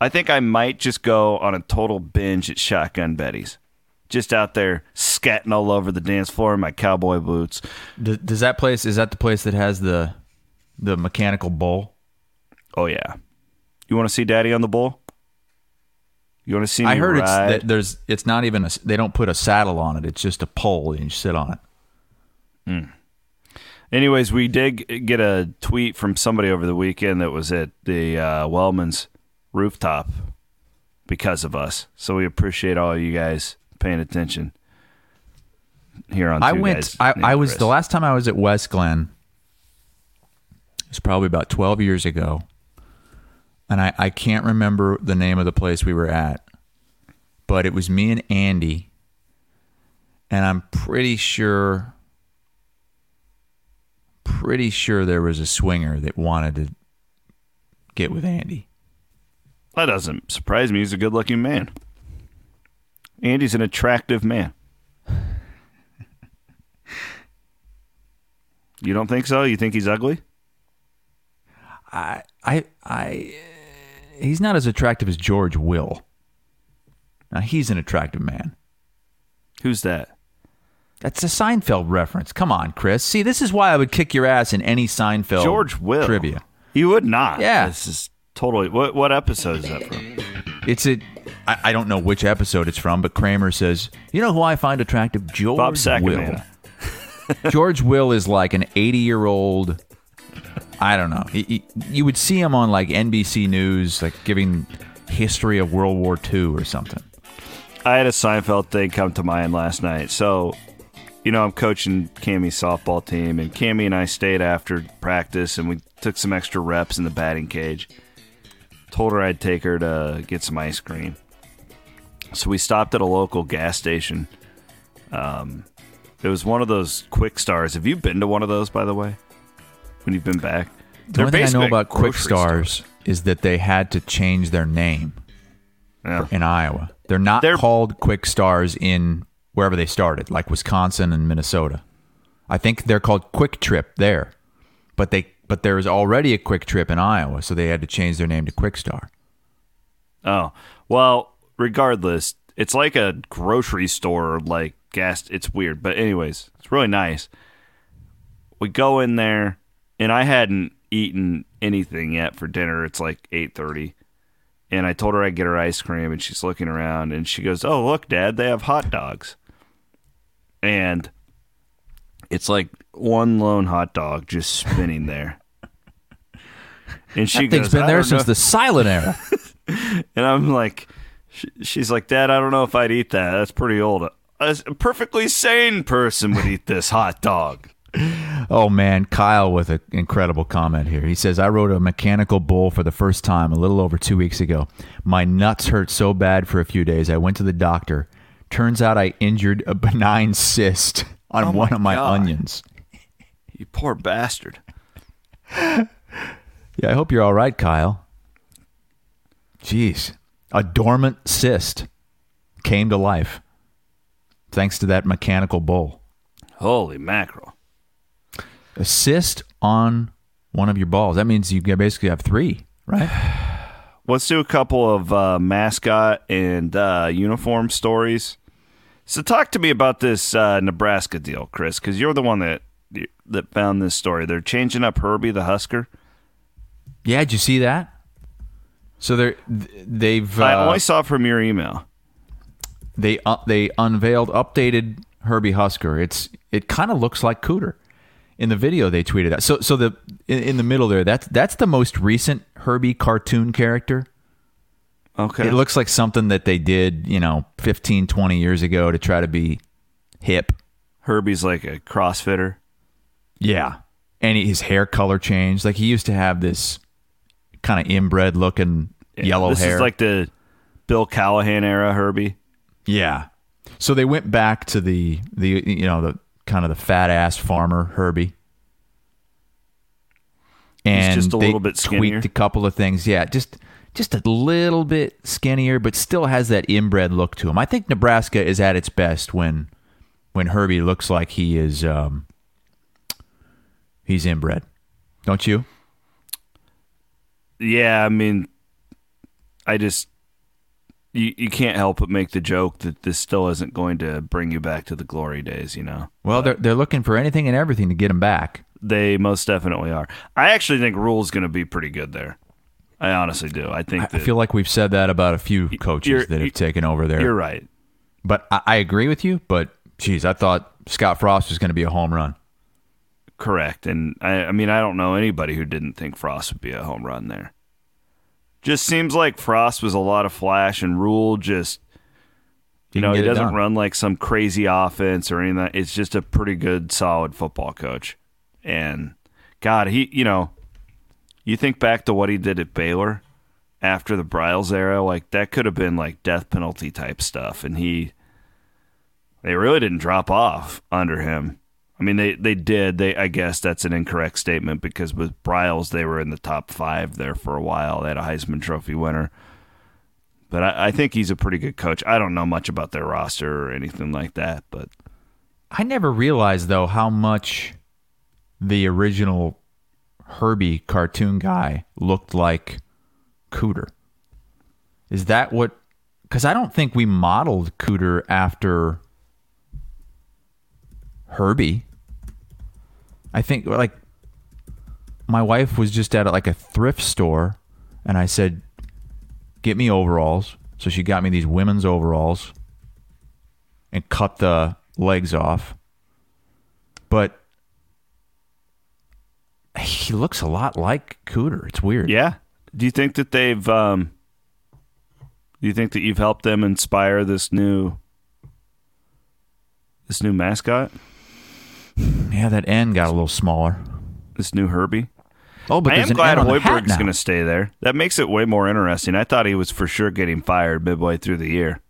I think I might just go on a total binge at Shotgun Betty's. Just out there scatting all over the dance floor in my cowboy boots. Does, does that place is that the place that has the the mechanical bull? Oh, yeah. You want to see Daddy on the bull? You want to see me I heard it's ride? that there's it's not even a they don't put a saddle on it. It's just a pole and you sit on it. Anyways, we did get a tweet from somebody over the weekend that was at the uh, Wellman's rooftop because of us. So we appreciate all you guys paying attention here on. I went. I, I was Chris. the last time I was at West Glen. It was probably about twelve years ago, and I, I can't remember the name of the place we were at, but it was me and Andy, and I'm pretty sure, pretty sure there was a swinger that wanted to get with Andy. That doesn't surprise me. He's a good-looking man. Andy's an attractive man. *laughs* You don't think so? You think he's ugly? I I I. Uh, he's not as attractive as George Will. Now he's an attractive man. Who's that? That's a Seinfeld reference. Come on, Chris. See, this is why I would kick your ass in any Seinfeld George Will trivia. You would not. Yeah. This is totally. What what episode is that from? It's a. I, I don't know which episode it's from, but Kramer says, "You know who I find attractive? George Bob Will." *laughs* George Will is like an eighty-year-old. I don't know. He- he- you would see him on like NBC News, like giving history of World War II or something. I had a Seinfeld thing come to mind last night. So you know, I'm coaching Cammy's softball team, and Cammy and I stayed after practice, and we took some extra reps in the batting cage. Told her I'd take her to get some ice cream. So we stopped at a local gas station. Um, it was one of those Kwik Stars. Have you been to one of those, by the way? When you've been back, The only thing I know about Kwik Stars is that they had to change their name Yeah. in Iowa. They're not They're- called Kwik Stars in wherever they started, like Wisconsin and Minnesota. I think they're called Kwik Trip there, but they but there was already a QuikTrip in Iowa, so they had to change their name to Kwik Star. Oh, well, regardless, it's like a grocery store, like gas. It's weird, but anyways, it's really nice. We go in there, and I hadn't eaten anything yet for dinner. It's like eight thirty, and I told her I'd get her ice cream, and she's looking around, and she goes, "Oh, look, Dad, they have hot dogs," and it's like one lone hot dog just spinning there. And she That thing's goes, been there since know." the silent era. *laughs* And I'm like, she's like, Dad, I don't know if I'd eat that. That's pretty old. A a perfectly sane person would eat this hot dog. *laughs* Oh man, Kyle with an incredible comment here. He says, "I rode a mechanical bull for the first time a little over two weeks ago. My nuts hurt so bad for a few days. I went to the doctor. Turns out I injured a benign cyst on Oh, one of my God. onions. You poor bastard. *laughs* Yeah, I hope you're all right, Kyle. Jeez, a dormant cyst came to life thanks to that mechanical bull. Holy mackerel. A cyst on one of your balls. That means you basically have three, right? *sighs* Let's do a couple of uh, mascot and uh, uniform stories. So, talk to me about this uh, Nebraska deal, Chris, because you're the one that that found this story. They're changing up Herbie the Husker. Yeah, did you see that? So they're they've I uh, only saw from your email. they uh, they unveiled updated Herbie Husker. It's it kind of looks like Cooter in the video they tweeted out. So so the in, in the middle there that's that's the most recent Herbie cartoon character. Okay. It looks like something that they did, you know, 15 20 years ago to try to be hip. Herbie's like a CrossFitter. Yeah. And he, his hair color changed. Like he used to have this kind of inbred looking yellow this hair. is like the Bill Callahan era Herbie. Yeah. So they went back to the the you know the kind of the fat ass farmer Herbie. And just a they little bit skinnier? tweaked a couple of things. Yeah, just just a little bit skinnier, but still has that inbred look to him. I think Nebraska is at its best when when Herbie looks like he is um he's inbred. Don't you? Yeah, I mean, I just you you can't help but make the joke that this still isn't going to bring you back to the glory days. You know, Well, they're they're looking for anything and everything to get him back. they most definitely are. I actually think Rhule's going to be pretty good there. I honestly do. I think I that feel like we've said that about a few coaches that have taken over there. you're right. But I, I agree with you. But geez, I thought Scott Frost was going to be a home run. Correct. And I, I mean, I don't know anybody who didn't think Frost would be a home run there. Just seems like Frost was a lot of flash and Rhule just, you know, he doesn't done. run like some crazy offense or anything. It's just a pretty good, solid football coach. And God, he, you know, you think back to what he did at Baylor after the Briles era, like that could have been like death penalty type stuff. And he, they really didn't drop off under him. I mean, they, they did. They I guess that's an incorrect statement because with Briles they were in the top five there for a while. They had a Heisman Trophy winner, but I, I think he's a pretty good coach. I don't know much about their roster or anything like that, but I never realized though how much the original Herbie cartoon guy looked like Cooter. Is that what? Because I don't think we modeled Cooter after Herbie. I think like my wife was just at like a thrift store, and I said, "Get me overalls." So she got me these women's overalls and cut the legs off. But he looks a lot like Cooter. It's weird. yeah. Do you think that they've? Um, do you think that you've helped them inspire this new this new mascot? Yeah, that N got a little smaller. This new Herbie. Oh, but I am glad Hoiberg's going to stay there. That makes it way more interesting. I thought he was for sure getting fired midway through the year.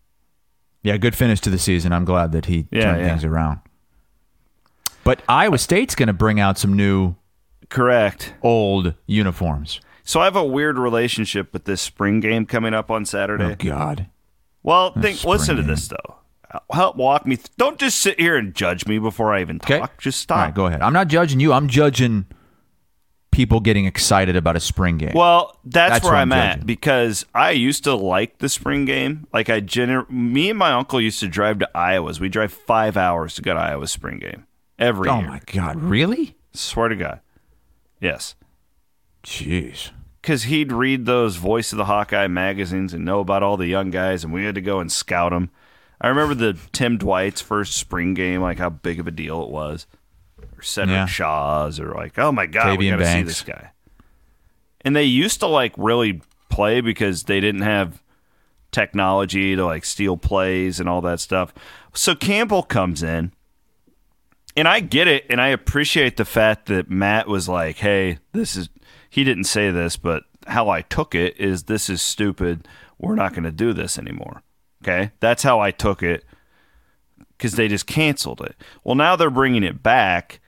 Yeah, good finish to the season. I'm glad that he Yeah, turned yeah. things around. But Iowa State's going to bring out some new Correct. old uniforms. So I have a weird relationship with this spring game coming up on Saturday. Oh God. Well, think. Listen to this though. Help walk me. Th- don't just sit here and judge me before I even Okay. talk. Just stop. right, go ahead. I'm not judging you. I'm judging people getting excited about a spring game. Well, that's, That's where I'm, I'm at because I used to like the spring game. Like I gener- me and my uncle used to drive to Iowa's. We drive five hours to go to Iowa's spring game every oh year. my God, really? Swear to God. Yes. Jeez. Because he'd read those Voice of the Hawkeye magazines and know about all the young guys, and we had to go and scout them. I remember the Tim Dwight's first spring game, like how big of a deal it was. Or Cedric Yeah. Shaw's, or like, oh my God, we got to see this guy. And they used to like really play because they didn't have technology to like steal plays and all that stuff. So Campbell comes in, and I get it, and I appreciate the fact that Matt was like, "Hey, this is." He didn't say this, but how I took it is this is stupid. We're not going to do this anymore. Okay, that's how I took it because they just canceled it. Well, now they're bringing it back,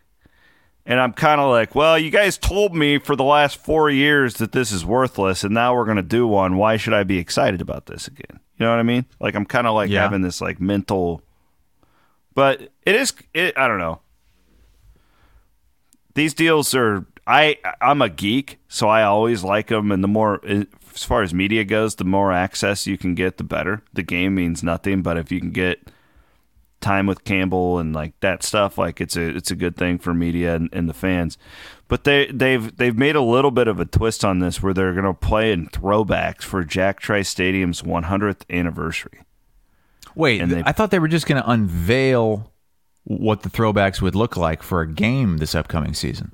and I'm kind of like, well, you guys told me for the last four years that this is worthless, and now we're going to do one. Why should I be excited about this again? You know what I mean? Like I'm kind of like Yeah. having this like mental, but it is. It, I don't know. These deals are. I I'm a geek, so I always like them, and the more eh, as far as media goes, the more access you can get, the better. The game means nothing, but if you can get time with Campbell and like that stuff, like it's a it's a good thing for media and, and the fans. But they they've they've made a little bit of a twist on this where they're gonna play in throwbacks for Jack Trice Stadium's 100th anniversary. Wait, And they- I thought they were just going to unveil what the throwbacks would look like for a game this upcoming season.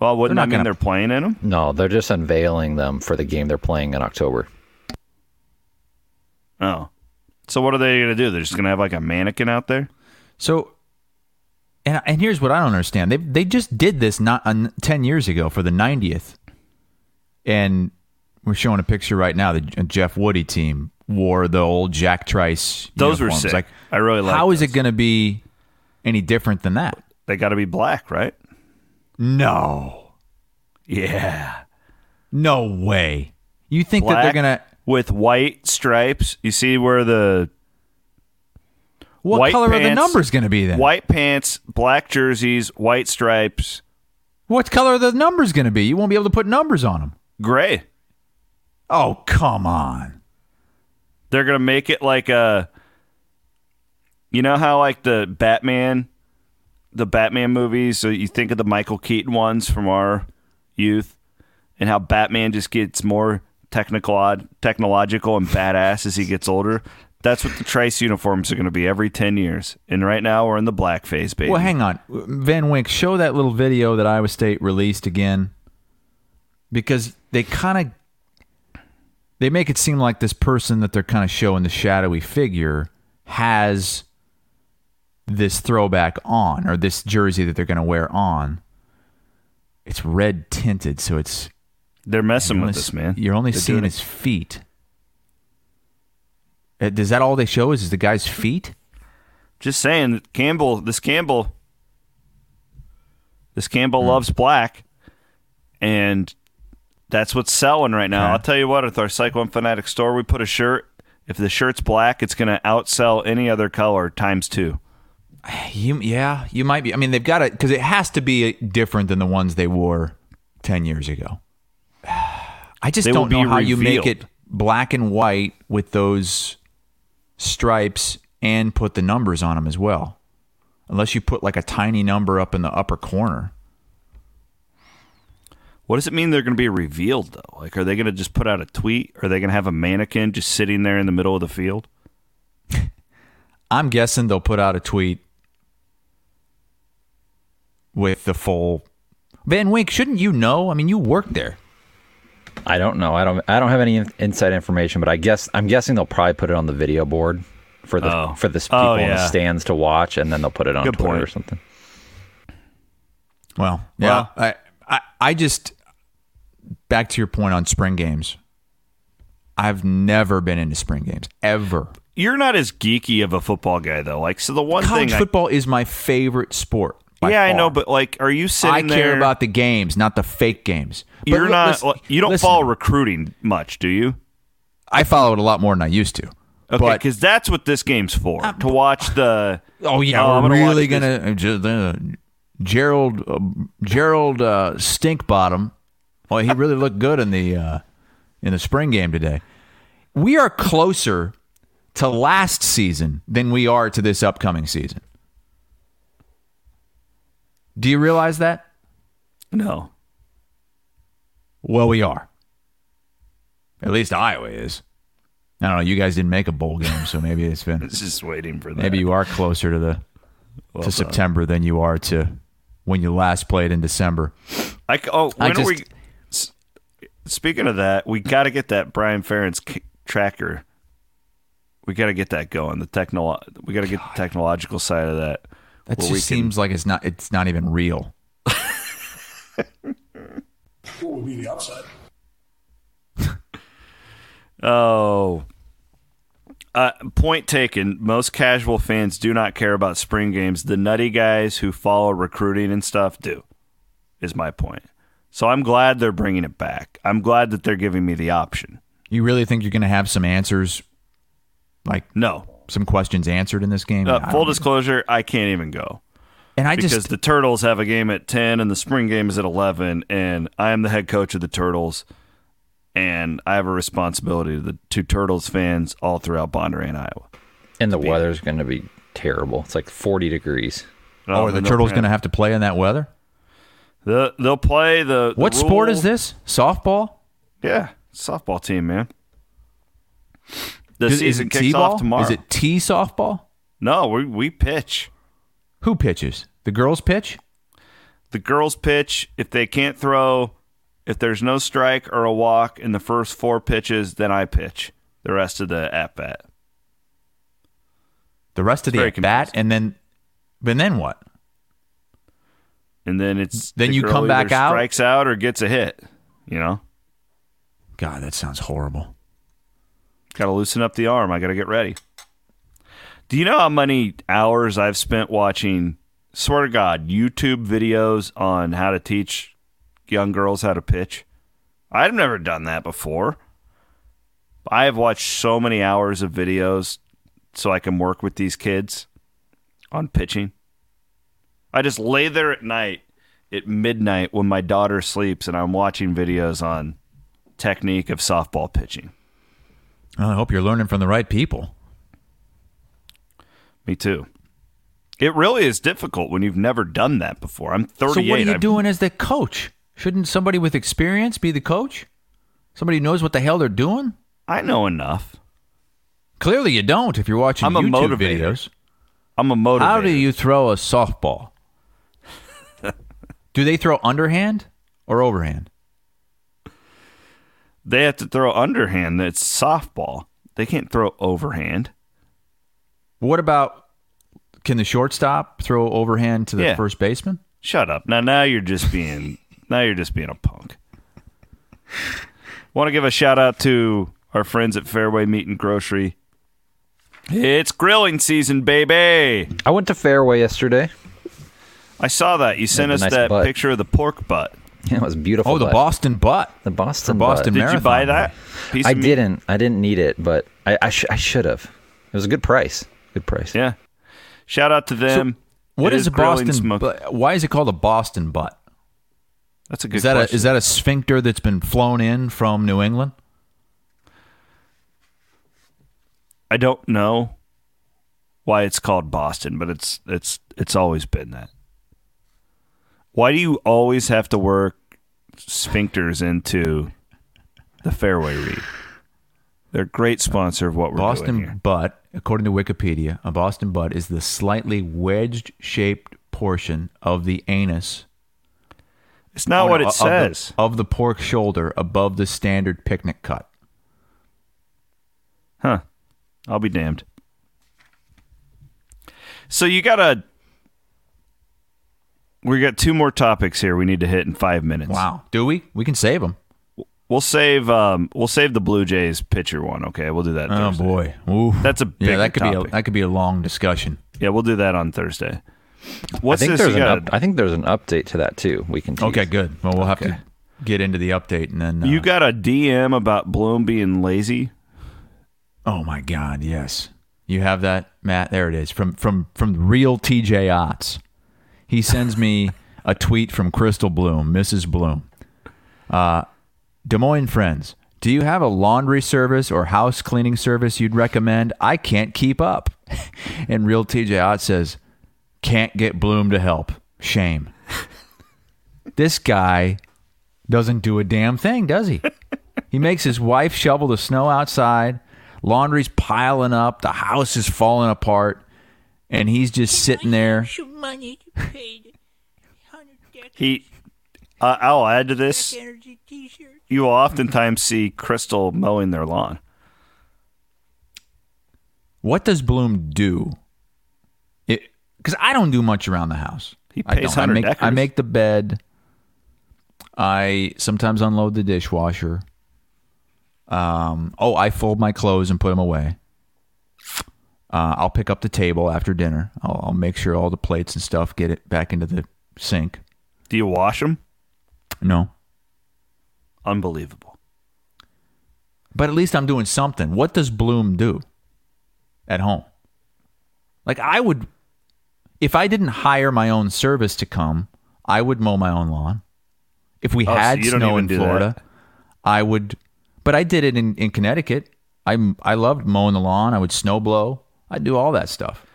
Well, wouldn't that mean gonna- they're playing in them? No, they're just unveiling them for the game they're playing in October. Oh, so what are they gonna do? They're just gonna have like a mannequin out there. So, and and here's what I don't understand. They they just did this not uh, ten years ago for the 90th, and we're showing a picture right now. The Jeff Woody team wore the old Jack Trice. Those were sick. Like, I really like How is it going to be any different than that? They got to be black, right? No, Yeah, no way. You think that they're gonna? with white stripes. You see where the What color are the numbers going to be then? white pants, black jerseys, white stripes, What color are the numbers going to be? You won't be able to put numbers on them. gray. Oh come on! They're gonna make it like a. You know how like the Batman, the Batman movies. So you think of the Michael Keaton ones from our youth, and how Batman just gets more technical, technological, and badass as he gets older. That's what the Trice uniforms are going to be every ten years. And right now we're in the black phase, baby. Well, hang on, Van Wink, show that little video that Iowa State released again, because they kind of they make it seem like this person that they're kind of showing the shadowy figure has this throwback on or this jersey that they're going to wear on. It's red tinted, so it's They're messing with only- us, man. You're only They're seeing his feet. Uh, Does that all they show is, is the guy's feet? Just saying, Campbell. This Campbell. This. Campbell loves black, and that's what's selling right now. Okay. I'll tell you what, at our Cyclone Fanatic store, we put a shirt. If the shirt's black, it's going to outsell any other color times two. You, yeah, you might be. I mean, they've got it because it has to be different than the ones they wore ten years ago. *sighs* I just They don't know how you make it black and white with those stripes and put the numbers on them as well, unless you put like a tiny number up in the upper corner. What does it mean they're going to be revealed though? Like, are they going to just put out a tweet? Are they going to have a mannequin just sitting there in the middle of the field? *laughs* I'm guessing they'll put out a tweet with the full. Van Wink, shouldn't you know? I mean, you worked there. I don't know. I don't. I don't have any in- inside information, but I guess I'm guessing they'll probably put it on the video board for the Oh. for the oh, people Oh, in the stands to watch, and then they'll put it on Good Twitter point. or something. Well, yeah. I, I, I just back to your point on spring games. I've never been into spring games ever. You're not as geeky of a football guy though. Like so, the one College thing. football is my favorite sport. Yeah, I know, but like, are you sitting I care about the games, not the fake games. But You're li- not. listen- you don't listen, follow recruiting much, do you? I follow it a lot more than I used to. Okay, because that's what this game's for. to watch the. Oh yeah, Oh, I'm we're gonna really gonna uh, ju- uh, Gerald uh, Gerald uh, Stinkbottom. Well, he really looked good in the uh, in the spring game today. We are closer to last season than we are to this upcoming season. Do you realize that? No. Well, we are. At least Iowa is. I don't know. You guys didn't make a bowl game, so maybe it's been. It's *laughs* just waiting for that. Maybe you are closer to the Well to done. September than you are to when you last played in December. I oh, I when are we? Speaking of that, we got to get that Brian Ferentz k- tracker. We got to get that going. The techno, we got to get the technological side of that. That just can- seems like it's not it's not even real. *laughs* What would be the upside? *laughs* Oh. Uh, point taken. Most casual fans do not care about spring games. The nutty guys who follow recruiting and stuff do, is my point. So I'm glad they're bringing it back. I'm glad that they're giving me the option. You really think you're going to have some answers, like No. Some questions answered in this game? Uh, full disclosure, I can't even go. and I because just the Turtles have a game at 10 and the spring game is at 11 and I am the head coach of the Turtles and I have a responsibility to the to Turtles fans all throughout Bondurant, Iowa. And the weather's going to be terrible. It's like 40 degrees. oh, are the Turtles they'll- going to have to play in that weather? The, they'll play the, the What sport is this? Softball? Yeah, softball team, man. The season kicks T-ball? off tomorrow. Is it T softball? No, we we pitch. Who pitches? The girls pitch? The girls pitch. If they can't throw, if there's no strike or a walk in the first four pitches, then I pitch the rest of the at bat. The rest of the at bat, and then, but then what? And then it's Then the you come back out? strikes out or gets a hit. You know, God, that sounds horrible. Got to loosen up the arm. I got to get ready. Do you know how many hours I've spent watching? Swear to God, YouTube videos on how to teach young girls how to pitch. I've never done that before. I have watched so many hours of videos so I can work with these kids on pitching. I just lay there at night at midnight when my daughter sleeps and I'm watching videos on technique of softball pitching. I hope you're learning from the right people. Me too. It really is difficult when you've never done that before. I'm 38. So what are you I've- doing as the coach? Shouldn't somebody with experience be the coach? Somebody who knows what the hell they're doing? I know enough. Clearly, you don't. If you're watching I'm a YouTube motivator. videos, I'm a motivator. how do you throw a softball? *laughs* do they throw underhand or overhand? They have to throw underhand. That's softball. They can't throw overhand. What about can the shortstop throw overhand to the Yeah. first baseman? Shut up. Now now you're just being now you're just being a punk. Want to give a shout out to our friends at Fareway Meat and Grocery. It's grilling season, baby. I went to Fareway yesterday. I saw that. You sent us nice that butt. picture of the pork butt. *laughs* It was beautiful. Oh, the butt. Boston butt. The Boston. For Boston butt. Did you buy that? Piece I of meat? didn't. I didn't need it, but I I, sh- I should have. It was a good price. Good price. Yeah. Shout out to them. What It is a Boston? smoke- butt? Why is it called a Boston butt? That's a good Is that question. a is that a sphincter that's been flown in from New England? I don't know why it's called Boston, but it's it's it's always been that. Why do you always have to work sphincters into the Fareway read? They're a great sponsor of what we're doing Boston butt, according to Wikipedia, a Boston butt is the slightly wedged shaped portion of the anus. It's not what it of the- says. of the pork shoulder above the standard picnic cut. Huh. I'll be damned. So you got a We got two more topics here we need to hit in five minutes. Wow. Do we? We can save them. We'll save um we'll save the Blue Jays pitcher one. Okay, we'll do that. Oh Thursday. boy. Ooh. That's a big yeah. That could be a, that could be a long discussion. Yeah, we'll do that on Thursday. What's I think this? there's an up, I think there's an update to that too. We can tease. Okay, good. Well, we'll have Okay. to get into the update and then. Uh, you got a DM about Bloom being lazy. Oh my God! Yes, you have that, Matt. There it is from from from real TJ Otts. He sends me a tweet from Crystal Bloom, Mrs. Bloom. Uh, Des Moines friends, do you have a laundry service or house cleaning service you'd recommend? I can't keep up. *laughs* and real TJ Ott says, can't get Bloom to help. Shame. this guy doesn't do a damn thing, does he? He makes his wife shovel the snow outside. Laundry's piling up. The house is falling apart. And he's just sitting there. Some money to pay the He, uh, I'll add to this. You will oftentimes see Crystal mowing their lawn. What does Bloom do? Because I don't do much around the house. He I pays don't. I make, I make the bed. I sometimes unload the dishwasher. Um, oh, I fold my clothes and put them away. Uh, I'll pick up the table after dinner. I'll, I'll make sure all the plates and stuff get it back into the sink. Do you wash them? No, Unbelievable. but at least I'm doing something. What does Bloom do at home? Like I would, if I didn't hire my own service to come, I would mow my own lawn. If we Oh, had don't snow in Florida. I would. But I did it in, in Connecticut. I I loved mowing the lawn. I would snow blow. I'd do all that stuff.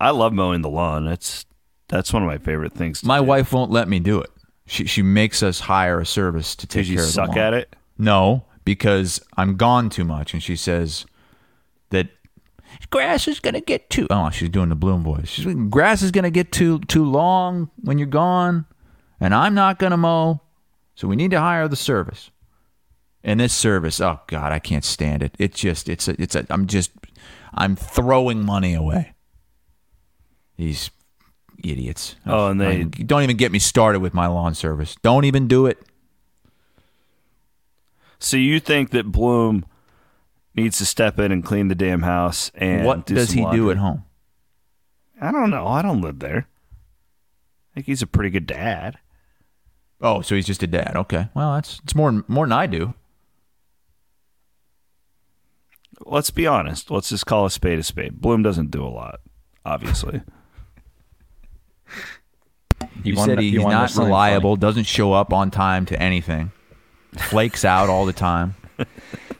I love mowing the lawn. That's that's one of my favorite things. To My do. wife won't let me do it. She she makes us hire a service to take Did you care of the suck lawn. at it? No, because I'm gone too much, and she says that grass is gonna get too. Oh, she's doing the bloom voice. She's grass is gonna get too too long when you're gone, and I'm not gonna mow, so we need to hire the service. And this service, oh God, I can't stand it. It's just, it's a, it's a. I'm just, I'm throwing money away. These idiots. Oh, and they- Like, don't even get me started with my lawn service. Don't even do it. So you think that Bloom needs to step in and clean the damn house and what do does he do laundry? at home? I don't know. I don't live there. I think he's a pretty good dad. Oh, so he's just a dad. Okay. Well, that's it's more more than I do. Let's be honest. Let's just call a spade a spade. Bloom doesn't do a lot, obviously. *laughs* You, wanted- said you he's not something reliable, doesn't show up on time to anything, flakes out all the time. *laughs*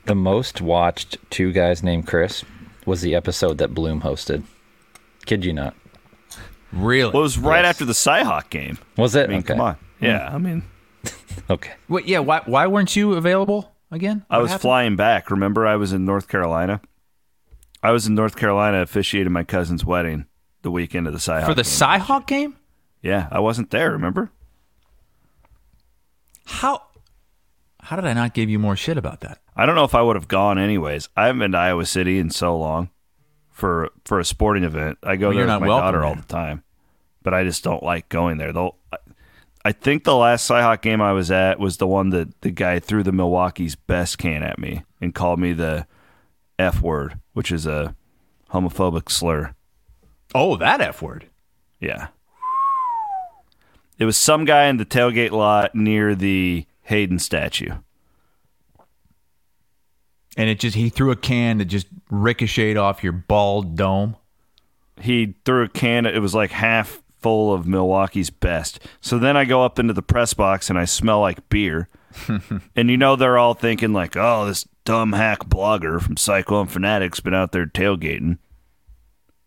The most watched Two Guys Named Chris was the episode that Bloom hosted. Kid you not. Really? Well, it was right Yes. after the Cyhawk game. Was it? I mean, okay. come on. Yeah, I mean, *laughs* Okay. Wait, yeah. Why why weren't you available again? I was happened? flying back. Remember, I was in North Carolina. I was in North Carolina officiating my cousin's wedding the weekend of the Cyhawk. for the game. Cyhawk game. Yeah, I wasn't there. Remember? How how did I not give you more shit about that? I don't know if I would have gone anyways. I haven't been to Iowa City in so long for for a sporting event. I go Well, there with my welcome daughter all the time, but I just don't like going there. Though, I, think the last Cyhawk game I was at was the one that the guy threw the Milwaukee's best can at me and called me the F word, which is a homophobic slur. Oh, that f word. Yeah. It was some guy in the tailgate lot near the Hayden statue. And it just he threw a can that just ricocheted off your bald dome. he threw a can it was like half full of milwaukee's best. So then i go up into the press box and i smell like beer. *laughs* And you know they're all thinking like oh this dumb hack blogger from cyclone fanatics been out there tailgating.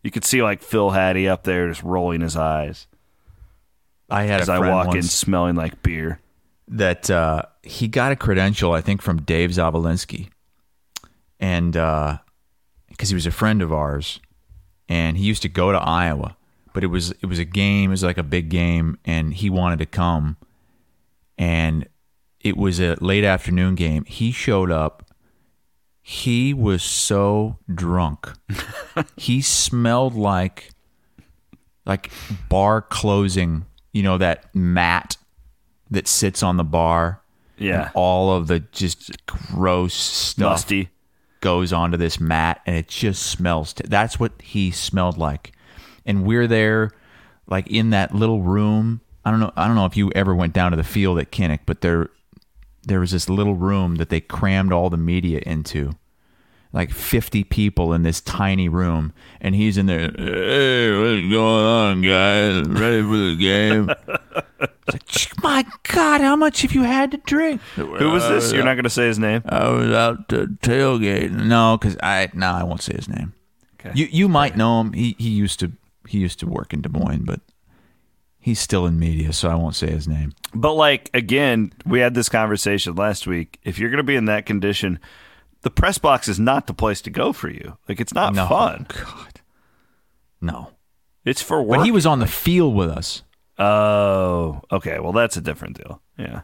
You could see like phil haddy up there just rolling his eyes. I had as i walk in smelling like beer. that uh, he got a credential, I think, from Dave Zavolinsky, and because he was a friend of ours, and he used to go to Iowa, but it was it was a game, it was like a big game, and he wanted to come, and it was a late afternoon game. He showed up. He was so drunk. *laughs* he smelled like like bar closing, you know, that mat that sits on the bar. Yeah. And all of the just gross stuff Musty. goes onto this mat and it just smells. T- that's what he smelled like. And we're there like in that little room. I don't know I don't know if you ever went down to the field at Kinnick, but there there was this little room that they crammed all the media into like 50 people in this tiny room and he's in there hey what's going on guys ready for the game *laughs* like, my god how much have you had to drink Who was this? You're not going to say his name? i was out to tailgate no because i no i won't say his name Okay. you you might know him he, he used to he used to work in des moines but he's still in media so i won't say his name But like again, we had this conversation last week. If you're going to be in that condition, the press box is not the place to go for you. Like it's not No. fun. god no It's for work. but he was on the field with us Oh, okay. Well, that's a different deal. Yeah,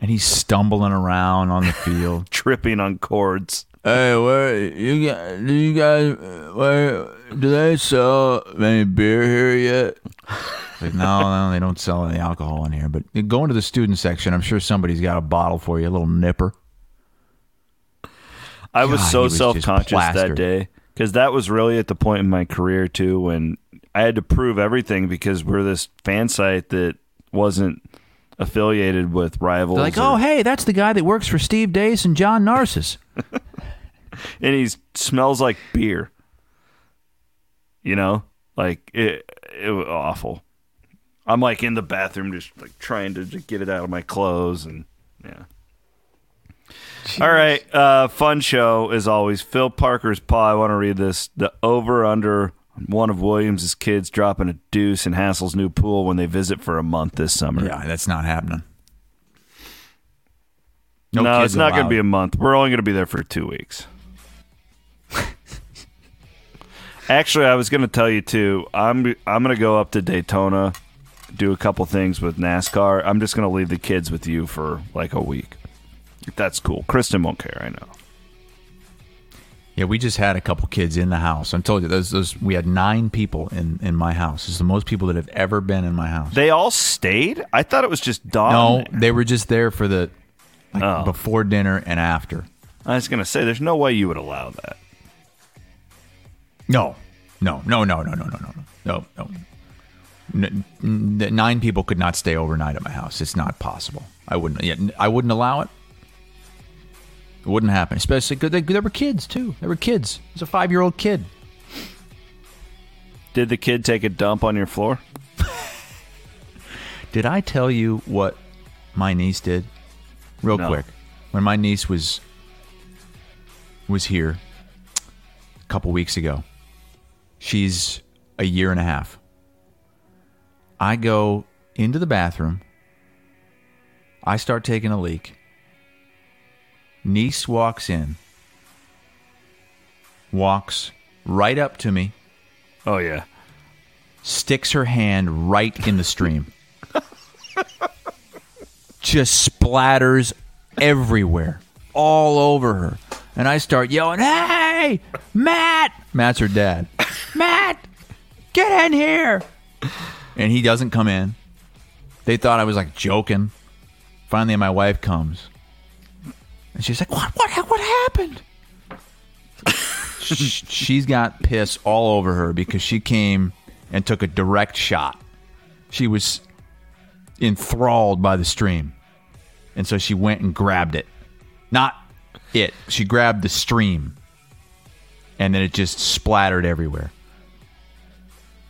and he's stumbling around on the field *laughs* tripping on cords. Hey, where you guys? Do you guys? Uh, where do they sell any beer here yet? Like, *laughs* no, no, they don't sell any alcohol in here. But you go into the student section. I'm sure somebody's got a bottle for you, a little nipper. I was God, so he was just self conscious that plastered. day because that was really at the point in my career too when I had to prove everything because we're this fan site that wasn't affiliated with rivals. They're like, or- oh, hey, that's the guy that works for Steve Deace and John Narcissus. *laughs* and he smells like beer. You know, like it. It was awful. I'm like in the bathroom, just like trying to just get it out of my clothes, and yeah. All right, uh, fun show as always. Phil Parker's paw. I want to read this. The over under one of Williams' kids dropping a deuce in Hassel's new pool when they visit for a month this summer. Yeah, that's not happening. No, No it's not going to be a month. We're only going to be there for two weeks. *laughs* Actually, I was going to tell you too. I'm I'm going to go up to Daytona, do a couple things with NASCAR. I'm just going to leave the kids with you for like a week. If that's cool. Kristen won't care. I know. Yeah, we just had a couple kids in the house. I told you those. Those we had nine people in in my house. It's the most people that have ever been in my house. They all stayed. I thought it was just Dawn. No, they were just there for the like Oh. before dinner and after. I was going to say, there's no way you would allow that. No, no, no, no, no, no, no, no, no, no. N- nine people could not stay overnight at my house. It's not possible. I wouldn't. Yeah, I wouldn't allow it. It wouldn't happen, especially because they were kids too. There were kids. It was a five-year-old kid. Did the kid take a dump on your floor? *laughs* Did I tell you what my niece did? Real No. quick. When my niece was was here a couple weeks ago. She's a year and a half. I go into the bathroom. I start taking a leak. Niece walks in. Walks right up to me. Oh yeah. Sticks her hand right in the stream. *laughs* just splatters everywhere, all over her. And I start yelling, Hey, Matt! Matt's her dad. *laughs* Matt, get in here. And he doesn't come in. They thought I was like joking. Finally, my wife comes. And she's like, What, what, what happened? *laughs* She's got piss all over her because she came and took a direct shot. She was enthralled by the stream. And so she went and grabbed it. Not it. She grabbed the stream. And then it just splattered everywhere.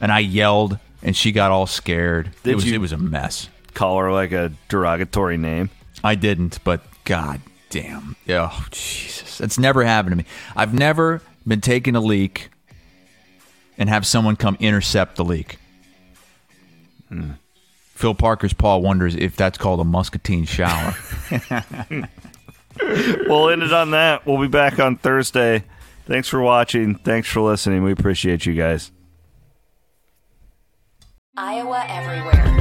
And I yelled and she got all scared. Did it was you- it was a mess. Call her like a derogatory name. I didn't, but god damn. Oh, Jesus. That's never happened to me. I've never been taking a leak and have someone come intercept the leak. Hmm. Phil Parker's paw wonders if that's called a muscatine shower. *laughs* we'll end it on that. We'll be back on Thursday. Thanks for watching. Thanks for listening. We appreciate you guys. Iowa Everywhere.